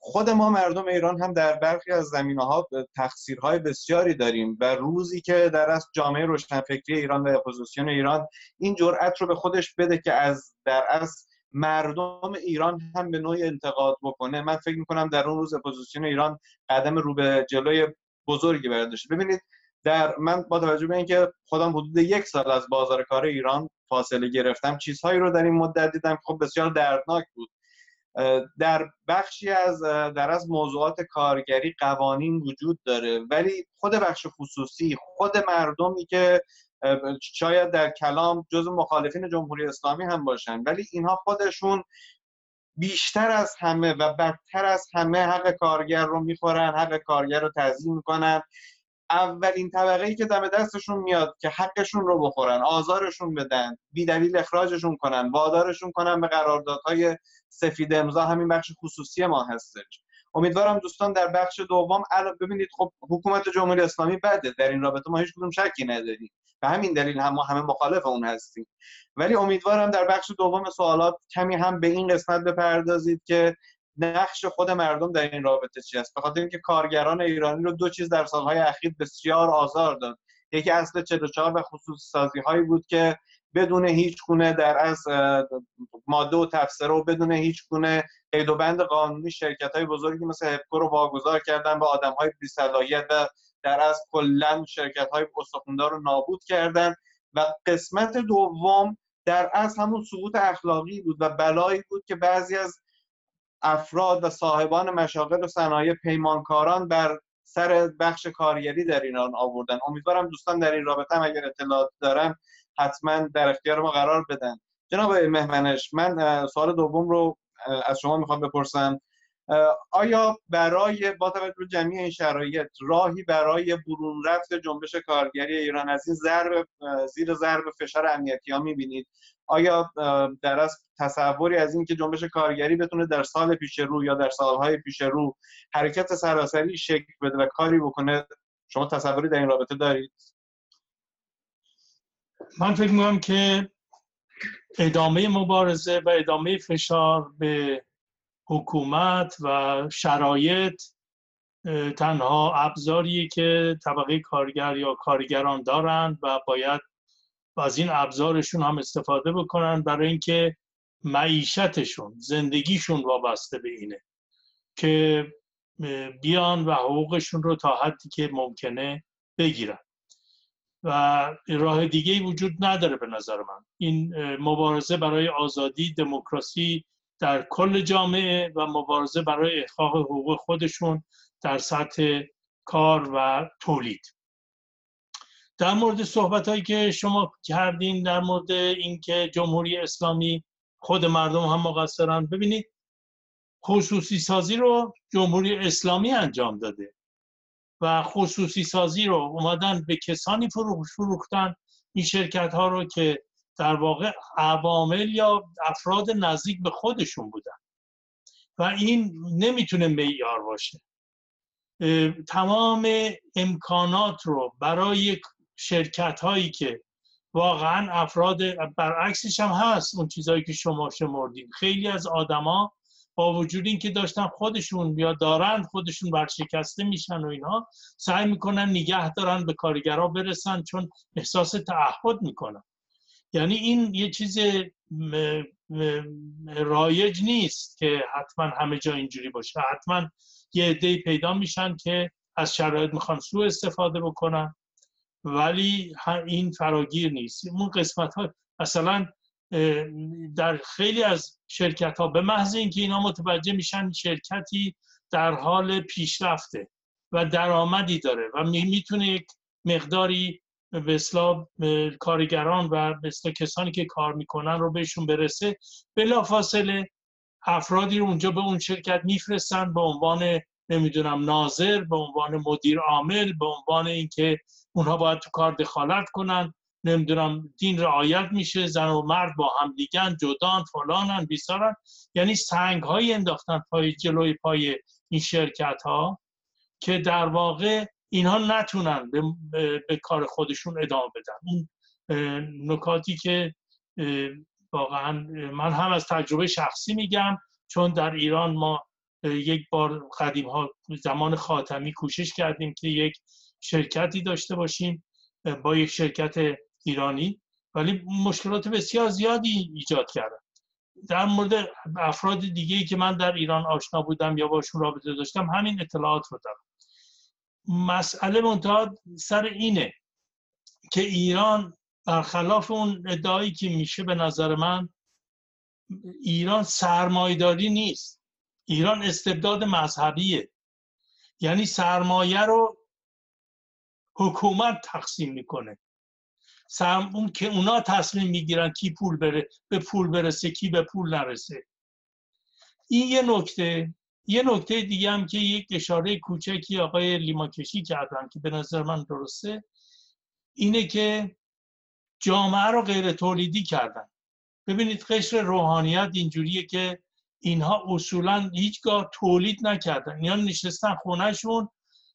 خود ما مردم ایران هم در برخی از زمینه ها تقصیرهای بسیاری داریم و روزی که در از جامعه روشنفکری ایران و اپوزیسیون ایران این جرأت رو به خودش بده که از در از مردم ایران هم به نوعی انتقاد بکنه. من فکر می‌کنم در اون روز اپوزیسیون ایران قدم رو به جلوی بزرگی برداشته ببینید در من با توجه به اینکه خودم حدود یک سال از بازار کار ایران فاصله گرفتم چیزهایی رو در این مدت دیدم خب بسیار دردناک بود. در بخشی از در از موضوعات کارگری قوانین وجود داره ولی خود بخش خصوصی خود مردمی که شاید در کلام جز مخالفین جمهوری اسلامی هم باشن ولی اینها خودشون بیشتر از همه و بدتر از همه حق کارگر رو می‌خورن حق کارگر رو تضیین می‌کنن. اولین طبقه ای که دم دستشون میاد که حقشون رو بخورن آزارشون بدن بی دلیل اخراجشون کنن وادارشون کنن به قراردادهای سفید امضا همین بخش خصوصی ما هستش. امیدوارم دوستان در بخش دوم ببینید خب حکومت جمهوری اسلامی بده در این رابطه ما هیچ کدوم شکی نداریم. به همین دلیل هم ما همه مخالف اون هستیم. ولی امیدوارم در بخش دوم سوالات کمی هم به این قسمت بپردازید که نقش خود مردم در این رابطه چی است؟ بخاطر اینکه کارگران ایرانی رو دو چیز در سالهای اخیر بسیار آزار داد. یکی اصل 44 و خصوص سازی هایی بود که بدون هیچ گونه در از ماده و تفسیر و بدون هیچ گونه قید و بند قانونی شرکت های بزرگی مثل هپکو رو واگذار کردن به آدم های بی صلاحیت و در از کلا شرکت های استخوندار رو نابود کردن و قسمت دوم در از همون سقوط اخلاقی بود و بلایی بود که بعضی از افراد و صاحبان مشاغل و صنایع پیمانکاران بر سر بخش کارگری در ایران آوردن. امیدوارم دوستان در این رابطه هم اگر اطلاعات دارن حتما در اختیار ما قرار بدن. جناب مهمنش من سوال دوم رو از شما می‌خوام بپرسم. آیا برای با توجه جمعی این شرایط راهی برای برون رفت جنبش کارگری ایران از این ضرب زیر ضرب فشار امنیتی ها می‌بینید؟ آیا در از تصوری از اینکه جنبش کارگری بتونه در سال پیش رو یا در سالهای پیش رو حرکت سراسری شکل بده و کاری بکنه؟ شما تصوری در این رابطه دارید؟ من فکر می‌کنم که ادامه مبارزه و ادامه فشار به حکومت و شرایط تنها ابزاریه که طبقه کارگر یا کارگران دارند و باید از این ابزارشون هم استفاده بکنن برای اینکه معیشتشون زندگیشون وابسته به اینه که بیان و حقوقشون رو تا حدی که ممکنه بگیرن. و راه دیگه وجود نداره به نظر من. این مبارزه برای آزادی دموکراسی در کل جامعه و مبارزه برای احقاق حقوق خودشون در سطح کار و تولید. در مورد صحبت هایی که شما کردین در مورد اینکه جمهوری اسلامی خود مردم هم مقصرن ببینید خصوصی سازی رو جمهوری اسلامی انجام داده و خصوصی سازی رو اومدن به کسانی فروختن این شرکت ها رو که در واقع عوامل یا افراد نزدیک به خودشون بودن. و این نمی‌تونه معیار باشه. تمام امکانات رو برای شرکت هایی که واقعا افراد برعکسش هم هست اون چیزهایی که شما شمردین. خیلی از آدما با وجود اینکه داشتن خودشون یا دارن خودشون برشکسته میشن و اینها سعی می‌کنن نگه دارن به کارگرها برسن چون احساس تعهد می‌کنن. یعنی این یه چیز رایج نیست که حتما همه جا اینجوری باشه. حتما یه عده پیدا میشن که از شرایط می‌خوان سوء استفاده بکنن ولی این فراگیر نیست. اون قسمت ها مثلا در خیلی از شرکت ها به محض اینکه اینا متوجه میشن شرکتی در حال پیشرفته و درآمدی داره و می‌تونه یک مقداری به کارگران و به کسانی که کار می‌کنن رو بهشون برسه. بلافاصله افرادی رو اونجا به اون شرکت میفرستن به عنوان نمی‌دونم ناظر به عنوان مدیر عامل به عنوان اینکه اونها باید تو کار دخالت کنن. نمی‌دونم دین رعایت میشه زن و مرد با هم دیگن جدان فلانن بیسارن. یعنی سنگ های انداختن پای جلوی پای این شرکت ها که در واقع اینها نتونن به, به کار خودشون ادامه بدن. اون نکاتی که واقعا من هم از تجربه شخصی میگم چون در ایران ما یک بار قدیم ها زمان خاتمی کوشش کردیم که یک شرکتی داشته باشیم با یک شرکت ایرانی ولی مشکلات بسیار زیادی ایجاد کردن. در مورد افراد دیگه که من در ایران آشنا بودم یا باشون رابطه داشتم همین اطلاعات رو دارم. مسئله منتها سر اینه که ایران برخلاف اون ادعایی که میشه به نظر من ایران سرمایداری نیست. ایران استبداد مذهبیه. یعنی سرمایه رو حکومت تقسیم می‌کنه. سرم اون که اونا تصمیم می‌گیرن کی پول بره به پول برسه کی به پول نرسه. این یه نکته. یه نکته دیگه هم که یک اشاره کوچکی آقای لیماکشی کردن که به نظر من درسته اینه که جامعه رو غیر تولیدی کردن. ببینید قشر روحانیت اینجوریه که اینها اصولا هیچگاه تولید نکردن. اینا نشستن خونهشون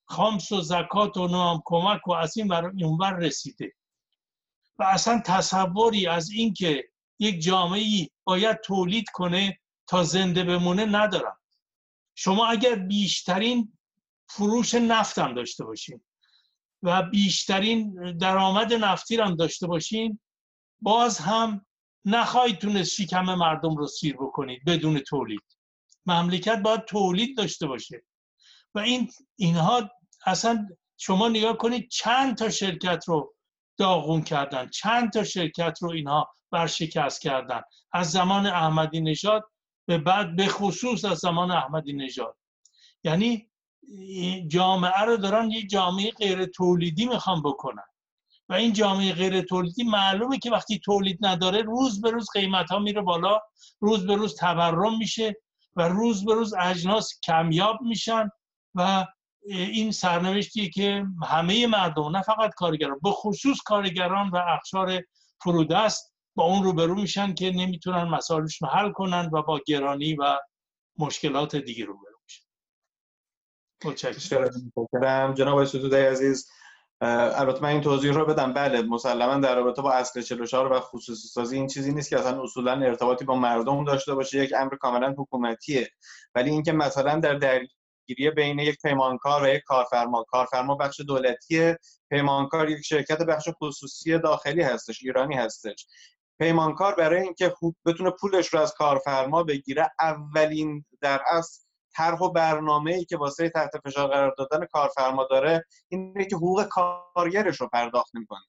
خامس و زکات و نام کمک و از این اونور رسیده. و اصلا تصوری از اینکه یک جامعه باید تولید کنه تا زنده بمونه ندارم شما اگر بیشترین فروش نفتم داشته باشین و بیشترین درآمد نفتی هم داشته باشین باز هم نخواهید تونست شکم مردم رو سیر بکنید بدون تولید. مملکت باید تولید داشته باشه. و این اینها اصلا شما نگاه کنید چند تا شرکت رو داغون کردن چند تا شرکت رو اینها برشکست کردن. از زمان احمدی نژاد به بعد به خصوص از زمان احمدی نژاد. یعنی جامعه رو دارن یه جامعه غیر تولیدی می‌خوان بکنن. و این جامعه غیر تولیدی معلومه که وقتی تولید نداره روز به روز قیمت ها میره بالا روز به روز تورم میشه و روز به روز اجناس کمیاب میشن و این سرنوشتی که همه مردم نه فقط کارگران به خصوص کارگران و اقشار فرودست با اون روبرو میشن که نمی‌تونن مسائلشون حل کنن و با گرانی و مشکلات دیگه روبرو میشن. متشکرم. جناب ستوده عزیز البته من این توضیح رو بدم. بله مسلما در رابطه با اصل 44 و خصوصی سازی این چیزی نیست که اصلا اصولا ارتباطی با مردم داشته باشه. یک امر کاملا حکومتیه. ولی اینکه مثلا در درگیری بین یک پیمانکار و یک کارفرما کارفرما بخش دولتیه پیمانکار یک شرکت بخش خصوصی داخلی هستش ایرانی هستش. پیمانکار برای اینکه بتونه پولش رو از کارفرما بگیره اولین در اصل طرح و برنامه ای که واسه تحت فشار قرار دادن کارفرما داره اینه که حقوق کارگرش رو پرداخت می‌کنه.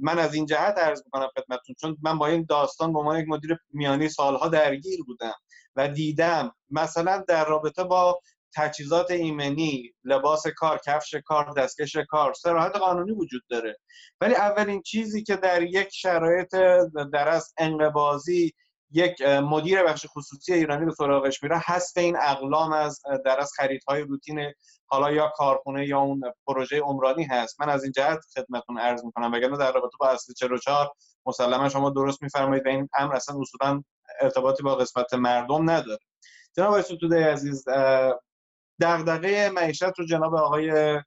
من از این جهت عرض می‌کنم خدمتتون چون من با این داستان با ما یک مدیر میانی سالها درگیر بودم و دیدم مثلا در رابطه با تجهیزات ایمنی لباس کار کفش کار دستکش کار سراحت قانونی وجود داره. ولی اولین چیزی که در یک شرایط در از انقبازی یک مدیر بخش خصوصی ایرانی به سراغش میره هست این اقلام از در از خریدهای روتین حالا یا کارخونه یا اون پروژه عمرانی هست. من از این جهت خدمتتون عرض می‌کنم وگرنه در رابطه با اصل 44 مسلما شما درست میفرمایید و این امر اصلا اصولا ارتباطی با قسمت مردم نداره. جناب ستوده عزیز دغدغه معیشت رو جناب آقای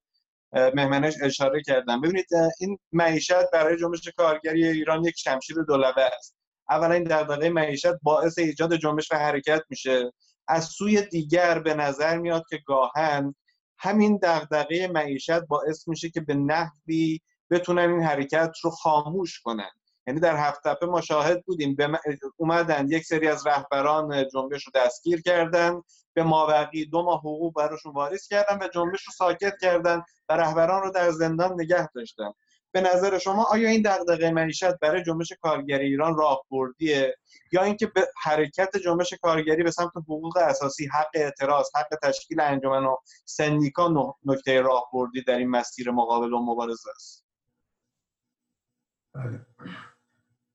مهمنش اشاره کردم. ببینید این معیشت برای جنبش کارگری ایران یک شمشیر دولبه است. اولا این دغدغه معیشت باعث ایجاد جنبش و حرکت میشه. از سوی دیگر به نظر میاد که گاهن همین دغدغه معیشت باعث میشه که به نحوی بتونن این حرکت رو خاموش کنن. یعنی در هفت تپه ما شاهد بودیم. اومدن یک سری از رهبران جنبش رو دستگیر کردن. به مابقی دو ماه حقوق براشون واریز کردن و جنبش رو ساکت کردن و رهبران رو در زندان نگه داشتن. به نظر شما آیا این دغدغه معیشت برای جنبش کارگری ایران راهبردیه؟ یا اینکه به حرکت جنبش کارگری به سمت حقوق اساسی حق اعتراض حق تشکیل انجمن و سندیکا نکته راهبردی در این مسیر مقابل و مبارزه است؟ بله.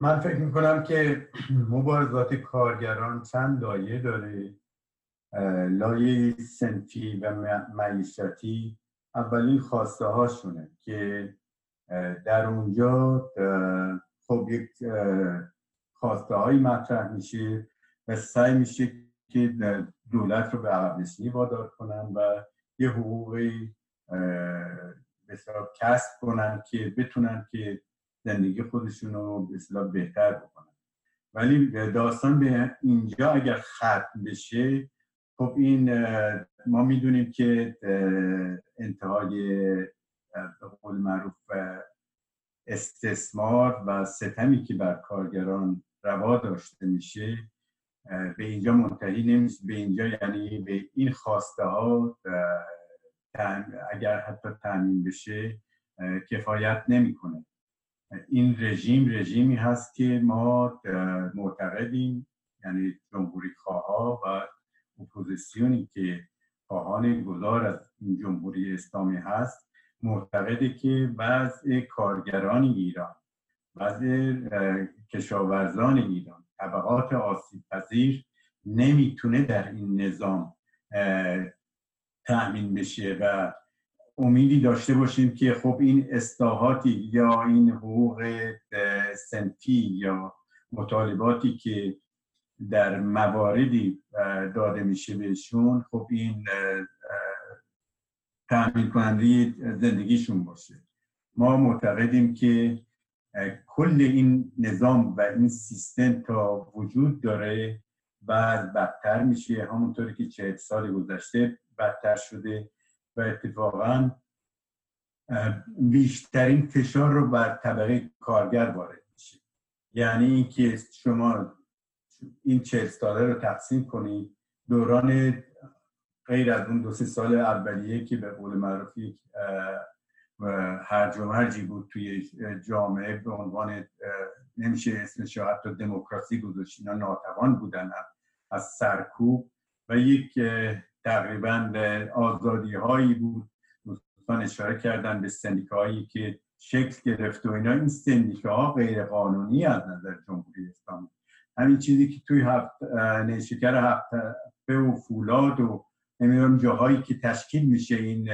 من فکر می‌کنم که *clears throat* مبارزات کارگران چند لایه داره. لایه سنفی و معیشتی اولین خواسته هاشونه که در اونجا خب یک خواسته های مطرح میشه و سعی میشه که دولت رو به عقب وادار کنن و یه حقوقی بسیار کسب کنن که بتونن که زندگی خودشون رو به بهتر بکنن. ولی داستان به اینجا اگر ختم بشه خب این ما می‌دونیم که انتهای به قول معروف استثمار و ستمی که بر کارگران روا داشته میشه به اینجا منتهی نمیشه. به اینجا یعنی به این خواسته ها اگر حتی تامین بشه کفایت نمی‌کنه. این رژیم رژیمی هست که ما معتقدیم یعنی جمهوری خواه و اپوزیسیونی که خواهان گذار از این جمهوری اسلامی هست معتقده که وضع کارگران ایران وضع کشاورزان ایران طبقات آسیب پذیر نمی‌تونه در این نظام تأمین بشه و امیدی داشته باشیم که خب این اصلاحاتی یا این حقوق سنفی یا مطالباتی که در مواردی داده میشه بهشون خب این تأمین کننده زندگیشون باشه. ما معتقدیم که کل این نظام و این سیستم تا وجود داره بعد بدتر میشه. همونطوری که چهل سال گذشته بدتر شده. و اتفاقا بیشترین فشار رو بر طبقه کارگر وارد میشه. یعنی اینکه شما این چهل ساله رو تقسیم کنید دوران غیر از اون دو سه سال اولیه که به قول معروف یک هرج و بود توی جامعه به عنوان نمیشه اسمش حتی دموکراسی گذاشت اینا ناتوان بودن از سرکوب و یک تقریبا آزادی هایی بود. دوستان اشاره کردن به سندیکاهایی که شکل گرفت و اینا. این سندیکاها غیر قانونی از نظر جمهوری اسلامی. همین چیزی که توی هفت نیشکر هفته و فولاد و نمی‌دونم جاهایی که تشکیل میشه این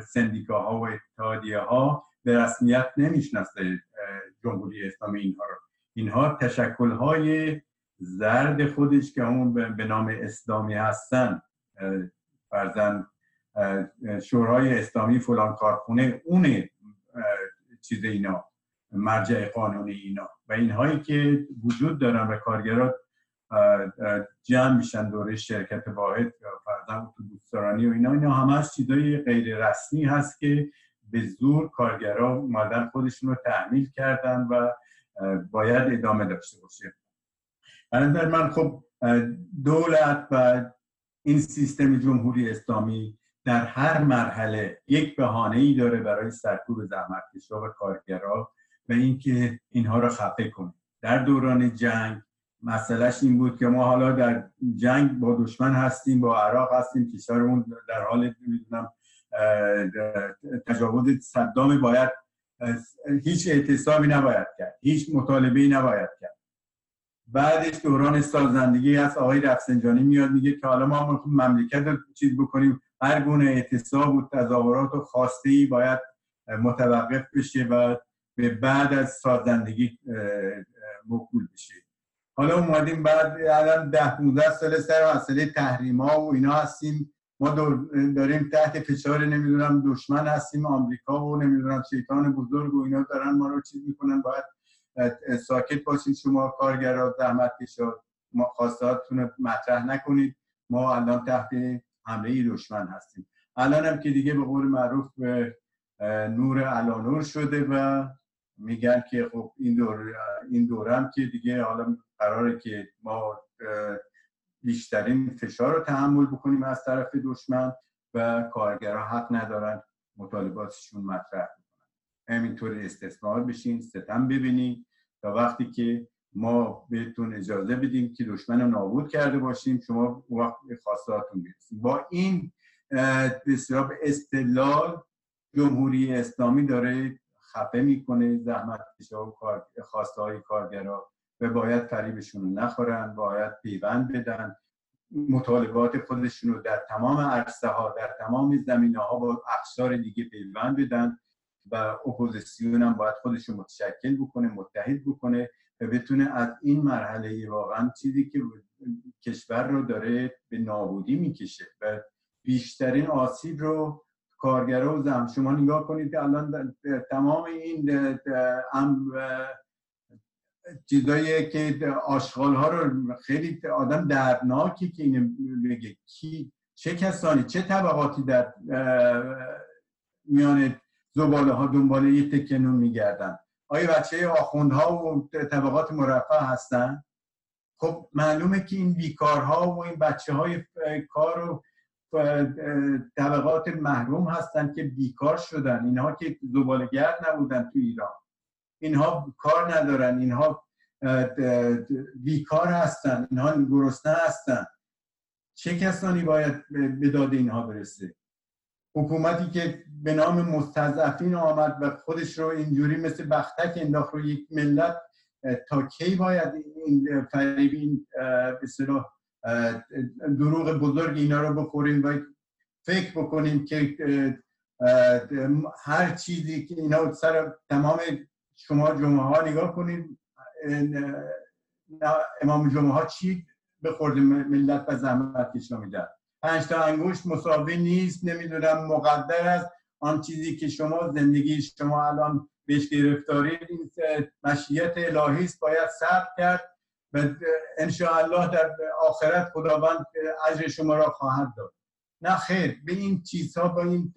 سندیکاها و اتحادیه ها به رسمیت نمی‌شناسه جمهوری اسلامی اینها رو. اینها تشکل های زرد خودش که همون به نام اسلامی هستن فرزن شورای اسلامی فلان کارخونه اون چیز اینا مرجع قانونی اینا. و اینهایی که وجود دارن و کارگرات جمع میشن دوره شرکت واحد فرضاً اتوبوسرانی و اینا اینا همه چیزای غیر رسمی هست که به زور کارگرا اومدن خودشون رو تحمیل کردن و باید ادامه داشته باشه. نظر من خب دولت و این سیستم جمهوری اسلامی در هر مرحله یک بهانه ای داره برای سرکوب زحمتکشا و کارگرا و اینکه اینها رو خفه کنه. در دوران جنگ مسئلهش این بود که ما حالا در جنگ با دشمن هستیم با عراق هستیم کشورمون در حال می‌دونم تجاوز صدام باید هیچ اعتصابی نباید کرد هیچ مطالبه نباید کرد. بعدش دوران سازندگی هست آقای رفسنجانی میاد میگه که حالا ما مملکت رو چیز بکنیم. هر گونه اعتصاب و تظاهرات و خواسته ای باید متوقف بشه و به بعد از سازندگی موکول بشه. حالا اومدیم بعد الان ده 15 سال سر مسئله ها و اینا هستیم. ما داریم تحت فشار نمی‌دونم دشمن هستیم آمریکا و نمی‌دونم شیطان بزرگ و اینا دارن ما رو چیز می‌کنن. باید ساکت باشید شما کارگرا زحمت ما خواستاتون رو مطرح نکنید. ما الان تحت حمله دشمن هستیم. الان هم که دیگه به قول معروف نور علانور شده و میگن که خب این دور این دورم که دیگه حالا قراره که ما بیشترین فشار رو تحمل بکنیم از طرف دشمن و کارگرها حق ندارن مطالباتشون مطرح همینطور استثمار بشین ستم ببینید تا وقتی که ما بهتون اجازه بدیم که دشمن رو نابود کرده باشیم شما وقت خواستهاتون برسیم با این بسیار به استدلال جمهوری اسلامی داره خفه می‌کنه زحمت و خواسته های کارگرا و باید فریبشون رو نخورن باید پیوند بدن. مطالبات خودشون رو در تمام عرصه ها در تمام زمینه ها با اقشار دیگه پیوند بدن. و اپوزیسیون هم باید خودش رو متشکل بکنه متحد بکنه و بتونه از این مرحله واقعا چیزی که کشور رو داره به نابودی می‌کشه و بیشترین آسیب رو کارگرا و زم شما نگاه کنید الان تمام این چیزایی که آشغال ها رو خیلی آدم دردناکی که اینو بگه کی چه کسانی چه طبقاتی در میان زباله ها دنبال یه تکنون میگردن. آیا بچه آخوندها و طبقات مرفع هستن؟ خب معلومه که این بیکارها و این بچه های کار و طبقات محروم هستن که بیکار شدن. اینها که گرد نبودن تو ایران. اینها کار ندارن. اینها بیکار هستن. اینها گرسنه هستن. چه کسانی باید به داد اینها برسه؟ حکومتی که به نام مستضعفین آمد و خودش رو اینجوری مثل بختک انداخت رو یک ملت تا کی باید این فریبین به دروغ بزرگ اینا رو بخوریم و فکر بکنیم که هر چیزی که اینا سر تمام شما جمعه ها نگاه کنید امام جمعه ها چی به خورد ملت و زحمت کشنا میدن پنج تا انگوش مساوی نیست نمی‌دونم مقدر است. آن چیزی که شما زندگی شما الان بهش گرفتارید این مشیت الهی است باید صبر کرد و الله در آخرت خداوند اجر شما را خواهد داد. نه خیر به این چیزها با این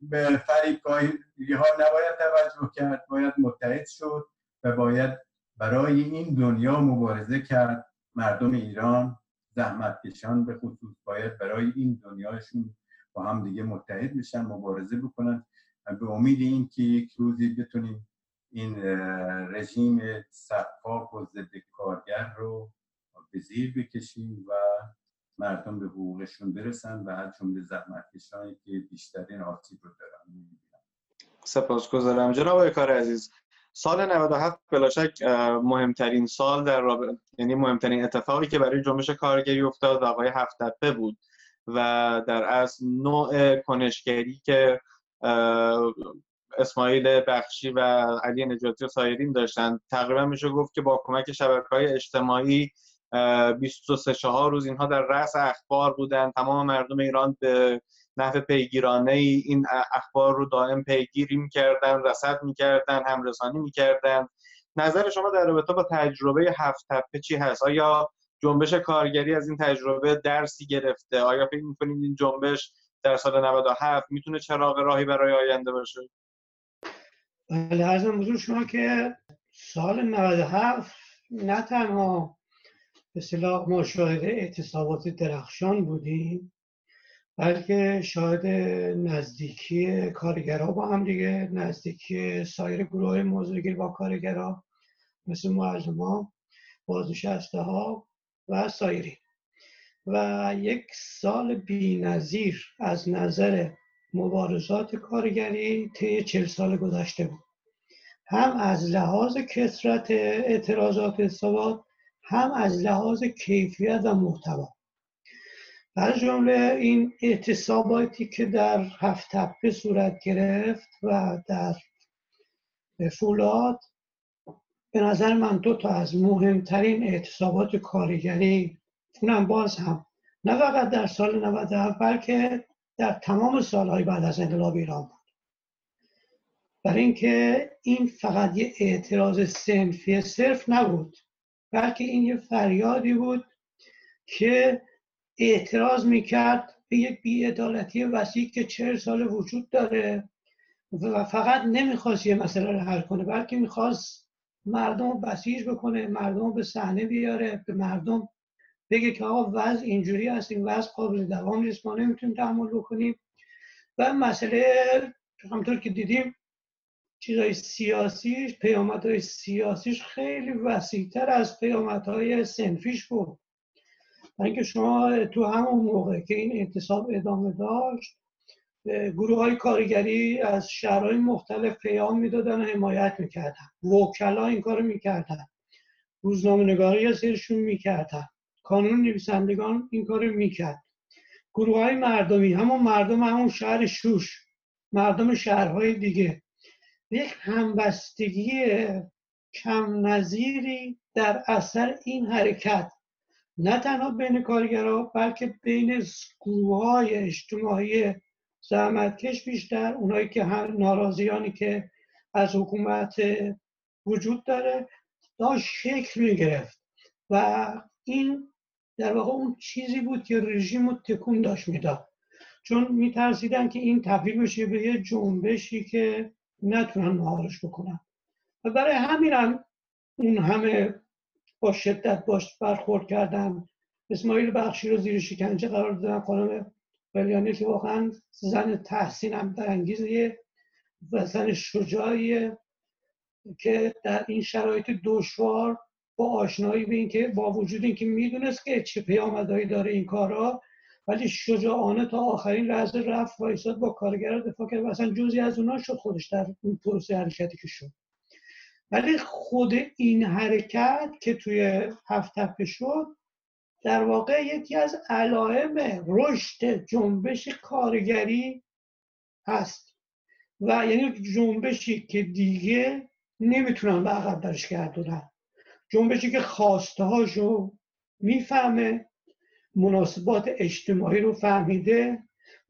به فریبکاری ها نباید توجه کرد باید متحد شد و باید برای این دنیا مبارزه کرد مردم ایران. زحمت کشان به خصوص باید برای این دنیاشون با هم دیگه متحد بشن مبارزه بکنن. به امید این که یک روزی بتونیم این رژیم صفاک و ضد کارگر رو به زیر بکشیم و مردم به حقوقشون برسن و هر جمله زحمت کشانی که بیشترین آسیب رو دارن سپاسگزارم. جناب کار عزیز سال 97 بلاشک مهمترین سال در رابطه یعنی مهمترین اتفاقی که برای جنبش کارگری افتاد آقای هفت بود و در از نوع کنشگری که اسماعیل بخشی و علی نجاتی و سایرین داشتن تقریبا میشه گفت که با کمک شبکه های اجتماعی 23 چهار روز اینها در رأس اخبار بودن. تمام مردم ایران به نحو پیگیرانه ای این اخبار رو دائم پیگیری می‌کردن رصد می‌کردن همرسانی می‌کردن. نظر شما در رابطه با تجربه هفت تپه چی هست؟ آیا جنبش کارگری از این تجربه درسی گرفته؟ آیا فکر می‌کنید این جنبش در سال 97 می‌تونه چراغ راهی برای آینده باشه؟ بله ارزم بزرگ شما که سال 97 نه تنها به صلاح ما شاهد اعتصابات درخشان بودیم بلکه شاهد نزدیکی کارگرها با هم دیگه نزدیکی سایر گروه موضوعگیر با کارگرها مثل معلمان بازنشسته ها و سایری. و یک سال بی نظیر از نظر مبارزات کارگری طی چل سال گذشته بود. هم از لحاظ کسرت اعتراضات اعتصابات هم از لحاظ کیفیت و محتوا. از جمله این اعتصاباتی که در هفت تپه صورت گرفت و در فولاد به نظر من دو تا از مهمترین اعتصابات کارگری اونم باز هم نه فقط در سال 97 بلکه در تمام سالهای بعد از انقلاب ایران بود. برای اینکه این فقط یه اعتراض سنفی صرف نبود بلکه این یه فریادی بود که اعتراض می‌کرد به یک بیعدالتی وسیع که چهل سال وجود داره و فقط نمی‌خواست یه مسئله رو حل کنه بلکه می‌خواست مردم رو بسیج بکنه مردم رو به صحنه بیاره به مردم بگه که آقا وضع اینجوری هست این وضع قابل دوام نیست ما نمی‌تونیم تحمل بکنیم. و مسئله همطور که دیدیم چیزای سیاسیش پیامدهای سیاسیش خیلی وسیعتر از پیامدهای سنفیش بود. اینکه شما تو همون موقع که این اعتصاب ادامه داشت گروه های کارگری از شهرهای مختلف پیام می‌دادن و حمایت می‌کردن. وکلا این کارو می‌کردن. روزنامه نگاری از سرشون می‌کردن. کانون نویسندگان این کارو می‌کرد. گروه های مردمی همون مردم همون شهر شوش مردم شهرهای دیگه. یک همبستگی کم نظیری در اثر این حرکت نه تنها بین کارگرها بلکه بین گروه های اجتماعی زحمتکش بیشتر اونایی که هم ناراضیانی که از حکومت وجود داره داشت شکل می گرفت و این در واقع اون چیزی بود که رژیم رو تکون داشت می‌داد. چون میترسیدن که این تبدیل بشه به یه جنبشی که نتونن مهارش بکنن. و برای همین هم اون همه با شدت باش برخورد کردن اسماعیل بخشی رو زیر شکنجه قرار دادن خانم ولیانی که واقعا زن تحسینم در انگیزه و زن شجاعیه که در این شرایط دشوار با آشنایی به اینکه با وجود اینکه می‌دونست که چه پیامدهایی داره این کارا ولی شجاعانه تا آخرین لحظه رفت و ایستاد با کارگر دفاع کرد و اصلا جزی از اونا شد خودش در این پروسه حرکتی که شد. ولی خود این حرکت که توی هفت تپه شد در واقع یکی از علائم رشد جنبش کارگری هست. و یعنی جنبشی که دیگه نمی‌تونن به عقب برش گردونن. جنبشی که خواسته هاشو می‌فهمه مناسبات اجتماعی رو فهمیده.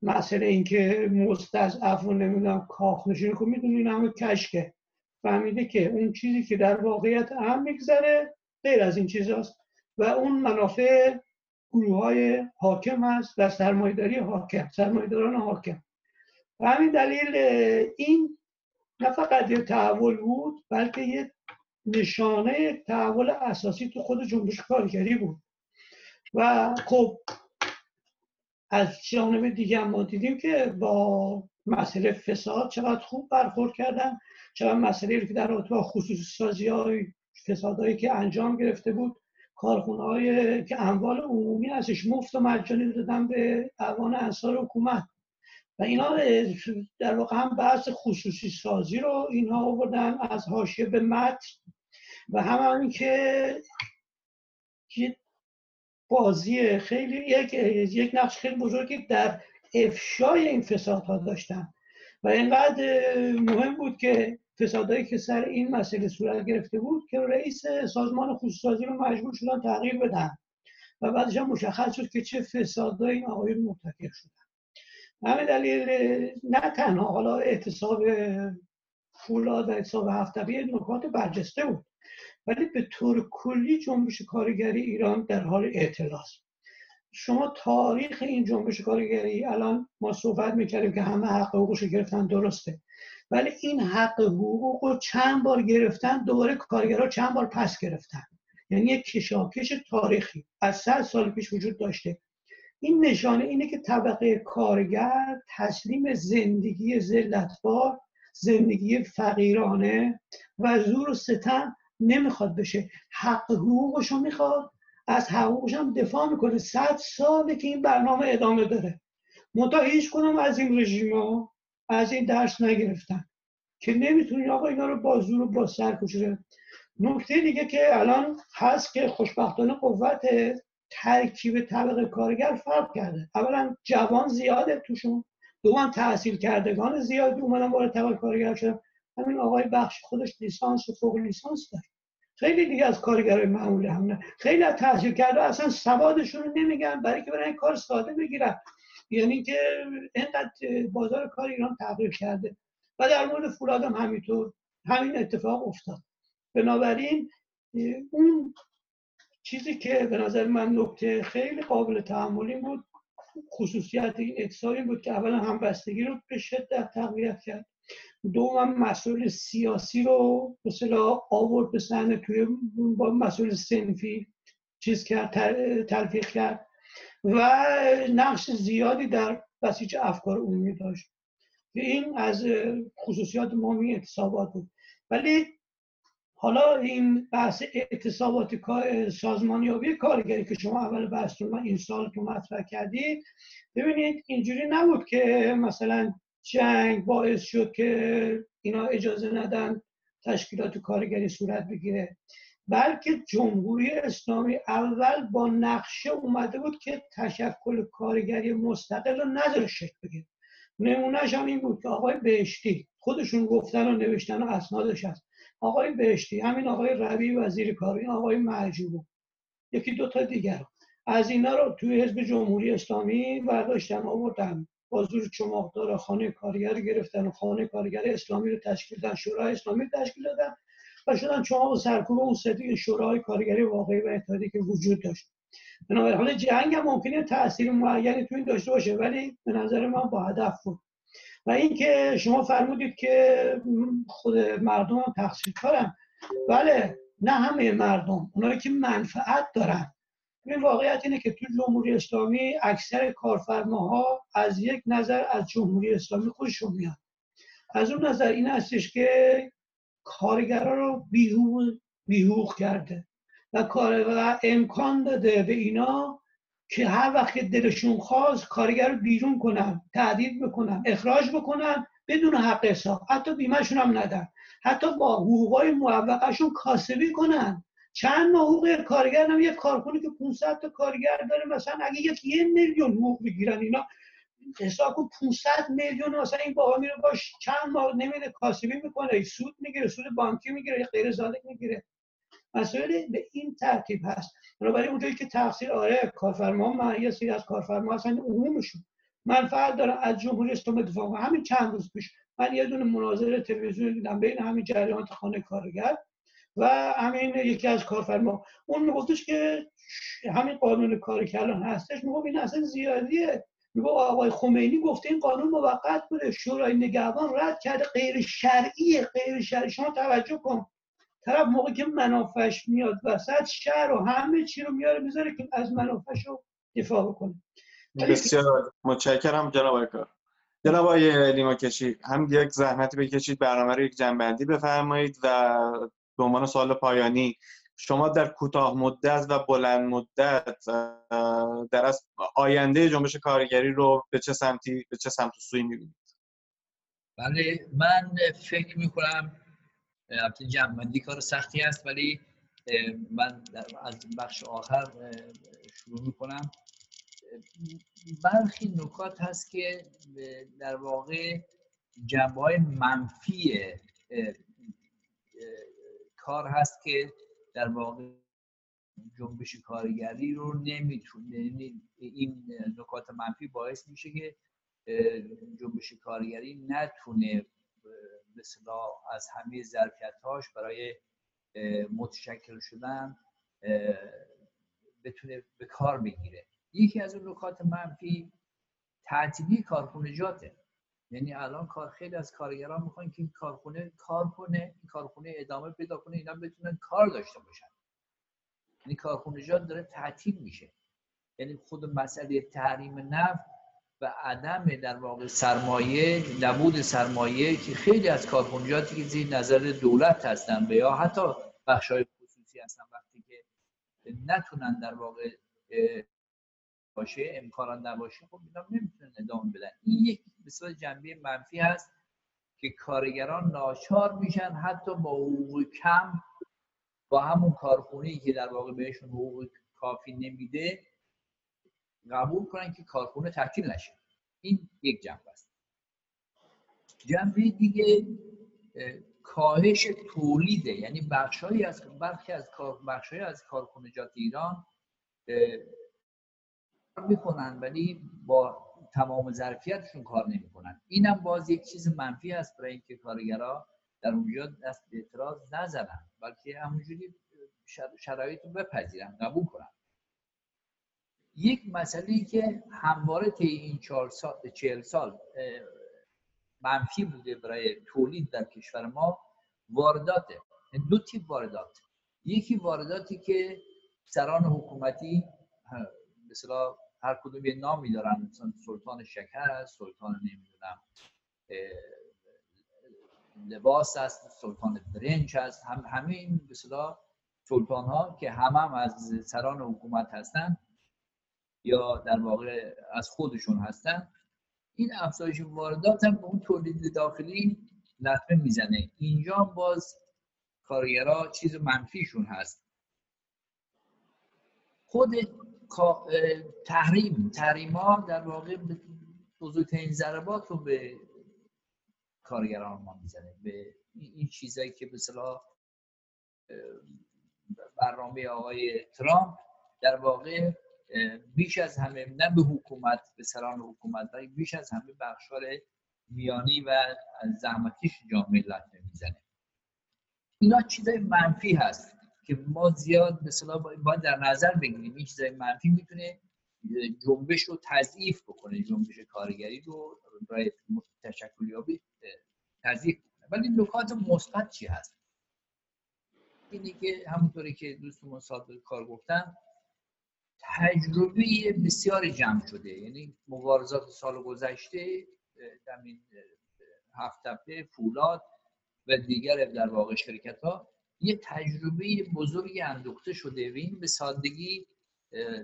مسئله اینکه مستضعف رو نمی‌دونم کاخ نشین که می‌دونین همه کشکه. فهمیده که اون چیزی که در واقعیت هم میگذره غیر از این چیزاست. و اون منافع گروه های حاکم هست و سرمایداری حاکم سرمایداران حاکم. و همین دلیل این نه فقط یه تحول بود بلکه یه نشانه تحول اساسی تو خود جنبش کارگری بود. و خب از جانب دیگه ما دیدیم که با مسئله فساد چقدر خوب برخورد کردن. چقدر مسئله که در رابطه با خصوصی سازی های فسادهایی که انجام گرفته بود کارخونه که اموال عمومی ازش مفت و مجانی دادن به اوان انصار حکومت. و اینا در واقع هم بحث خصوصی سازی رو اینها آوردن از حاشیه به متن. و هم همین که بازی خیلی یک یک نقش خیلی بزرگی در افشای این فسادها داشتن. و اینقدر مهم بود که فسادهایی که سر این مسئله صورت گرفته بود که رئیس سازمان خصوصی رو مجبور شدن تغییر بدن و بعدش هم مشخص شد که چه فسادهایی این آقایون مرتکب شدن. همه دلیل نه تنها حالا اعتصاب فولاد و اعتصاب هفتبی نکات برجسته بود ولی به طور کلی جنبش کارگری ایران در حال اعتلاس شما تاریخ این جنبش کارگری الان ما صحبت می‌کردیم که همه حق حقوقش گرفتن درسته. ولی این حق حقوق رو چند بار گرفتن دوباره کارگرها چند بار پس گرفتن. یعنی یک کشاکش تاریخی از صد سال پیش وجود داشته. این نشانه اینه که طبقه کارگر تسلیم زندگی ذلتبار زندگی فقیرانه و زور و ستم نمی‌خواد بشه. حق حقوقش رو می‌خواد از حقوقش هم دفاع می‌کنه. صد ساله که این برنامه ادامه داره. منتها هیچ کنم از این رژیم ها از این درس نگرفتن که نمی‌تونی آقا اینا رو با زور و با سر کشیده نکته دیگه که الان هست که خوشبختانه قوت ترکیب طبقه کارگر فرق کرده. اولا جوان زیاده توشون. دوم تحصیل کردگان زیادی اومدن وارد طبقه کارگر شدن. همین آقای بخش خودش لیسانس و فوق لیسانس داره. خیلی دیگه از کارگرای معمولی هم نه. خیلی از تحصیل کرده اصلا سوادشون رو نمیگن برای که برای کار ساده بگیرن. یعنی که اینقدر بازار کار ایران تغییر کرده. و در مورد فولاد هم همینطور. همین اتفاق افتاد. بنابراین اون چیزی که به نظر من نکته خیلی قابل تحملی بود خصوصیت این اتصال بود که اولا همبستگی رو به شدت تقویت کرد. دوم مسئول سیاسی رو مثلا آورد به صحنه توی با مسئول سنفی چیز کرد تلفیق کرد و نقش زیادی در بسیج افکار عمومی داشت. این از خصوصیات مهمی اعتصابات بود. ولی حالا این بحث اعتصابات سازمانیابی کارگری که شما اول بحث من این سال تو مطرح کردی ببینید اینجوری نبود که مثلا جنگ باعث شد که اینا اجازه ندن تشکیلات کارگری صورت بگیره. بلکه جمهوری اسلامی اول با نقشه اومده بود که تشکل کارگری مستقل رو نداره شکل بگیره. نمونهش هم این بود که آقای بهشتی خودشون گفتن و نوشتن و اسنادش هست. آقای بهشتی همین آقای ربی وزیر کار این آقای مرجوب یکی دو تا دیگر از اینا رو توی حزب جمهوری اسلامی برداشتن آوردن. با زور چماقدار خانه کارگر گرفتن و خانه کارگر اسلامی رو تشکیل دادن شورای اسلامی تشکیل دادن و شدن چماق و سرکوب اون شورای کارگری واقعی و اتحادی که وجود داشت. بنابراین حالا جنگ هم ممکنه تاثیر معینی تو این داشته باشه ولی به نظر من با هدف بود. و اینکه شما فرمودید که خود مردم هم تقصیر کارن بله نه همه مردم اونایی که منفعت دارن. این واقعیت اینه که تو جمهوری اسلامی اکثر کارفرماها از یک نظر از جمهوری اسلامی خوششون میاد از اون نظر این هستش که کارگرا رو بیهوق بیهوق کرده و کار و امکان داده به اینا که هر وقت دلشون خواست کارگر رو بیرون کنن تعدید بکنن اخراج بکنن بدون حق حساب. حتی بیمهشون هم ندن. حتی با حقوقای موقعشون کاسبی کنن. چند ماه حقوق کارگر هم کارخونه که 500 تا کارگر داره مثلا اگه یک یه میلیون حقوق بگیرن اینا حساب کن 500 میلیون مثلا این باها میره باش چند ماه نمیده کاسبی می‌کنه سود می‌گیره سود بانکی می‌گیره غیر زاده می‌گیره. مسائل به این ترتیب هست. بنابراین اونجایی که تقصیر آره کارفرما من یه سری از کارفرما هستن عمومشون. منفعت دارن از جمهوری اسلامی دفاع همین چند روز پیش من یه دونه مناظره تلویزیون دیدم بین همین جریانات خانه کارگر. و همین یکی از کارفرما. اون میگفتش که همین قانون کاری که الان هستش می‌گفت این اصلا زیادیه. میگو آقای خمینی گفته این قانون موقت بوده. شورای نگهبان رد کرده. غیر شرعیه غیر شرعی. شما توجه کن. طرف موقعی که منافعش میاد وسط شهر و همه چی رو میاره می‌ذاره که از منافعش رو دفاع بکنه. بسیار متشکرم جناب کار. جناب آقای لیما کشی هم یک زحمتی بکشید برنامه رو یک جنبندی بفرمایید و به عنوان سوال پایانی شما در کوتاه مدت و بلند مدت در از آینده جنبش کارگری رو به چه سمتی به چه سمت سوی می‌بینید؟ بله من فکر می‌کنم البته جمعندی کار سختی است ولی من از بخش آخر شروع می‌کنم. برخی نکات هست که در واقع جنبه های منفی کار هست که در واقع جنبش کارگری رو نمی‌تونه یعنی این نکات منفی باعث میشه که جنبش کارگری نتونه مثلا از همه ظرفیتهاش برای متشکل شدن بتونه به کار بگیره. یکی از اون نکات منفی تعطیلی کارخونجاته. یعنی الان کار خیلی از کارگران می‌خوان که این کارخونه کار کنه این کارخونه ادامه پیدا کنه اینا بتونن کار داشته باشن. یعنی کارخونجات داره تعطیل میشه. یعنی خود مسئله تحریم نفت و عدم در واقع سرمایه نبود سرمایه که خیلی از کارخونجاتی که زیر نظر دولت هستن و یا حتی بخشای خصوصی هستن وقتی که نتونن در واقع باشه امکانات نباشه خب اینا نمی‌تونن ادامه بدن. این یک بسیار جنبه منفی هست که کارگران ناچار میشن حتی با حقوق کم با همون کارخونه که در واقع بهشون حقوق کافی نمیده قبول کنن که کارخونه تعطیل نشه. این یک جنبه است. جنبه دیگه کاهش تولیده. یعنی بخشهایی از برخی از کار بخشهایی از کارخانجات ایران می‌کنن ولی با تمام ظرفیتشون کار نمی‌کنن. اینم باز یک چیز منفی است برای اینکه کارگرا در اونجا دست به اعتراض نزنن بلکه همونجوری شرایط رو بپذیرن قبول کنن. یک مسئله که همواره طی این چهل سال, سال منفی بوده برای تولید در کشور ما وارداته. دو تیپ واردات. یکی وارداتی که سران حکومتی مثلا هر کدوم یه نامی دارن. مثلا سلطان شکر سلطان نمی‌دونم لباس است سلطان برنج هست. هم همه این مثلا سلطان ها که هم, هم از سران حکومت هستن یا در واقع از خودشون هستن. این افزایش واردات هم به اون تولید داخلی لطمه می‌زنه. اینجا باز کارگرا چیز منفیشون هست. خود تحریم تحریم ها در واقع بزرگترین ضربات به کارگران ما می‌زنه به این چیزایی که به برنامه آقای ترامپ در واقع بیش از همه نه به حکومت به سران حکومت ولی بیش از همه بخشار میانی و زحمتیش جامعه لطمه می‌زنه. اینا چیزای منفی هست. که ما زیاد مثلا باید در نظر بگیریم. این چیزای منفی می‌تونه جنبش رو تضعیف بکنه جنبش کارگری رو برای تشکلیابی تضعیف بکنه. ولی نکات مثبت چی هست؟ اینه که همونطوری که دوستمون صادق کار گفتن تجربه بسیار جمع شده. یعنی مبارزات سال گذشته در این هفته فولاد و دیگر در واقع شرکت ها یه تجربه بزرگی اندوخته شده و این به سادگی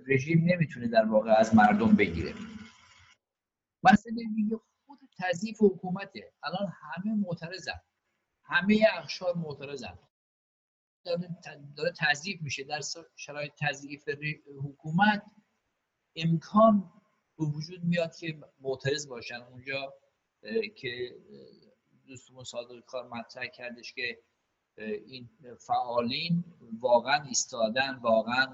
رژیم نمی‌تونه در واقع از مردم بگیره. مسئله دیگه خود تضیف حکومته. الان همه معترضن. همه اخشار معترضن. داره تضیف میشه. در شرایط تضییف حکومت امکان به وجود میاد که معترض باشن. اونجا که دوستمون صادق کار مطرح کردش که این فعالین واقعا ایستادن واقعا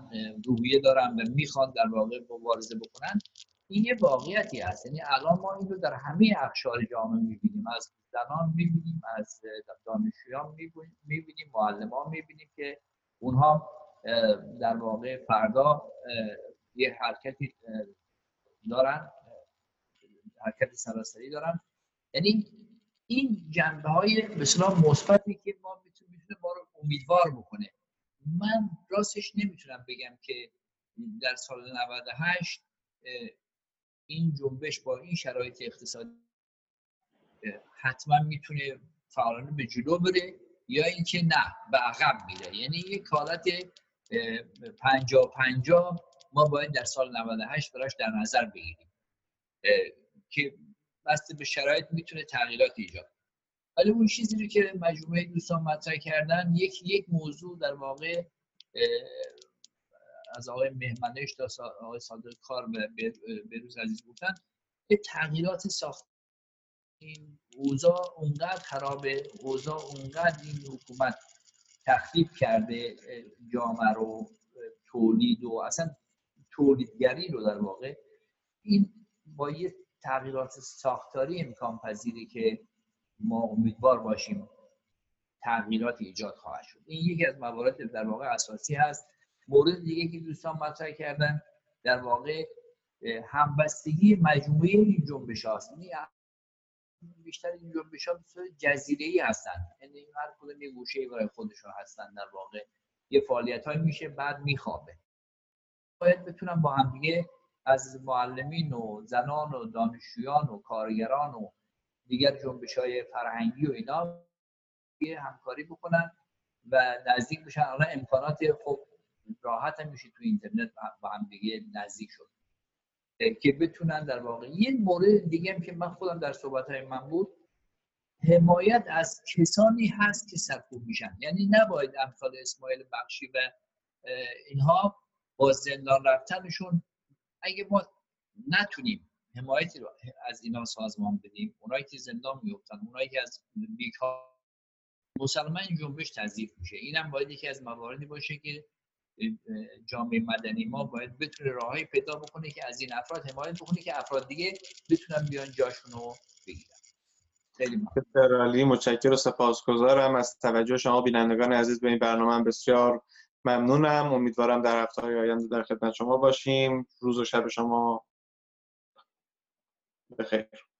روحیه دارن و می‌خوان در واقع مبارزه بکنن. این یه واقعیتی هست. یعنی الان ما این رو در همه اقشار جامعه می‌بینیم. از زنان می‌بینیم از دانشجویان می‌بینیم معلمان می‌بینیم که اونها در واقع فردا یه حرکتی دارن حرکت سراسری دارن. یعنی این جنبه های بسیار مثبتی که ما می‌تونیم ما رو امیدوار بکنه. من راستش نمی‌تونم بگم که در سال 98 این جنبش با این شرایط اقتصادی حتما می‌تونه فعالانه به جلو بره یا اینکه نه به عقب میره. یعنی یک حالت پنجا پنجا ما باید در سال 98 براش در نظر بگیریم. که بسته به شرایط می‌تونه تغییرات ایجاد ولی اون چیزی رو که مجموعه دوستان مطرح کردن یک یک موضوع در واقع از آقای مهمنش تا آقای صادق کار به بروز عزیز گفتن به تغییرات ساخت این اوضاع اونقدر خرابه اوضاع اونقدر این حکومت تخریب کرده جامعه رو تولید و اصلا تولیدگری رو در واقع. این با یه تغییرات ساختاری امکان پذیره که ما امیدوار باشیم تغییرات ایجاد خواهد شد. این یکی از موارد در واقع اساسی هست. مورد دیگه که دوستان مطرح کردن در واقع همبستگی مجموعه این جنبش هاست یعنی بیشتر این جنبش ها جزیره ای هستن. یعنی هر کدوم یه گوشه برای خودشون هستن در واقع. یه فعالیت های میشه بعد میخوابه. باید بتونن با هم دیگه از معلمین و زنان و دانشجویان و کارگران و دیگر جنبش های فرهنگی و اینا همکاری بکنن و نزدیک بشن. الان امکانات خب راحت هم میشه تو اینترنت با هم دیگه نزدیک شد که بتونن در واقع یه مورد دیگه هم که من خودم در صحبت های من بود حمایت از کسانی هست که سرکوب میشن. یعنی نباید امثال اسماعیل بخشی و اینها با زندان رفتنشون اگه ما نتونیم حمایتی رو از اینا سازمان بدیم. اونایی که زندان میفتن اونایی که از بیکار مسلمان جنبش تضیف میشه. اینم باید یکی از مواردی باشه که جامعه مدنی ما باید بتونه راههایی پیدا بکنه که از این افراد حمایت بکنه که افراد دیگه بتونن بیان جاشون رو بگیرن. خیلی ممنون. متشکر و سپاسگزارم. از توجه شما بینندگان عزیز به این برنامه بسیار ممنونم. امیدوارم در هفته های آینده در خدمت شما باشیم. روز و شب شما Barreiros.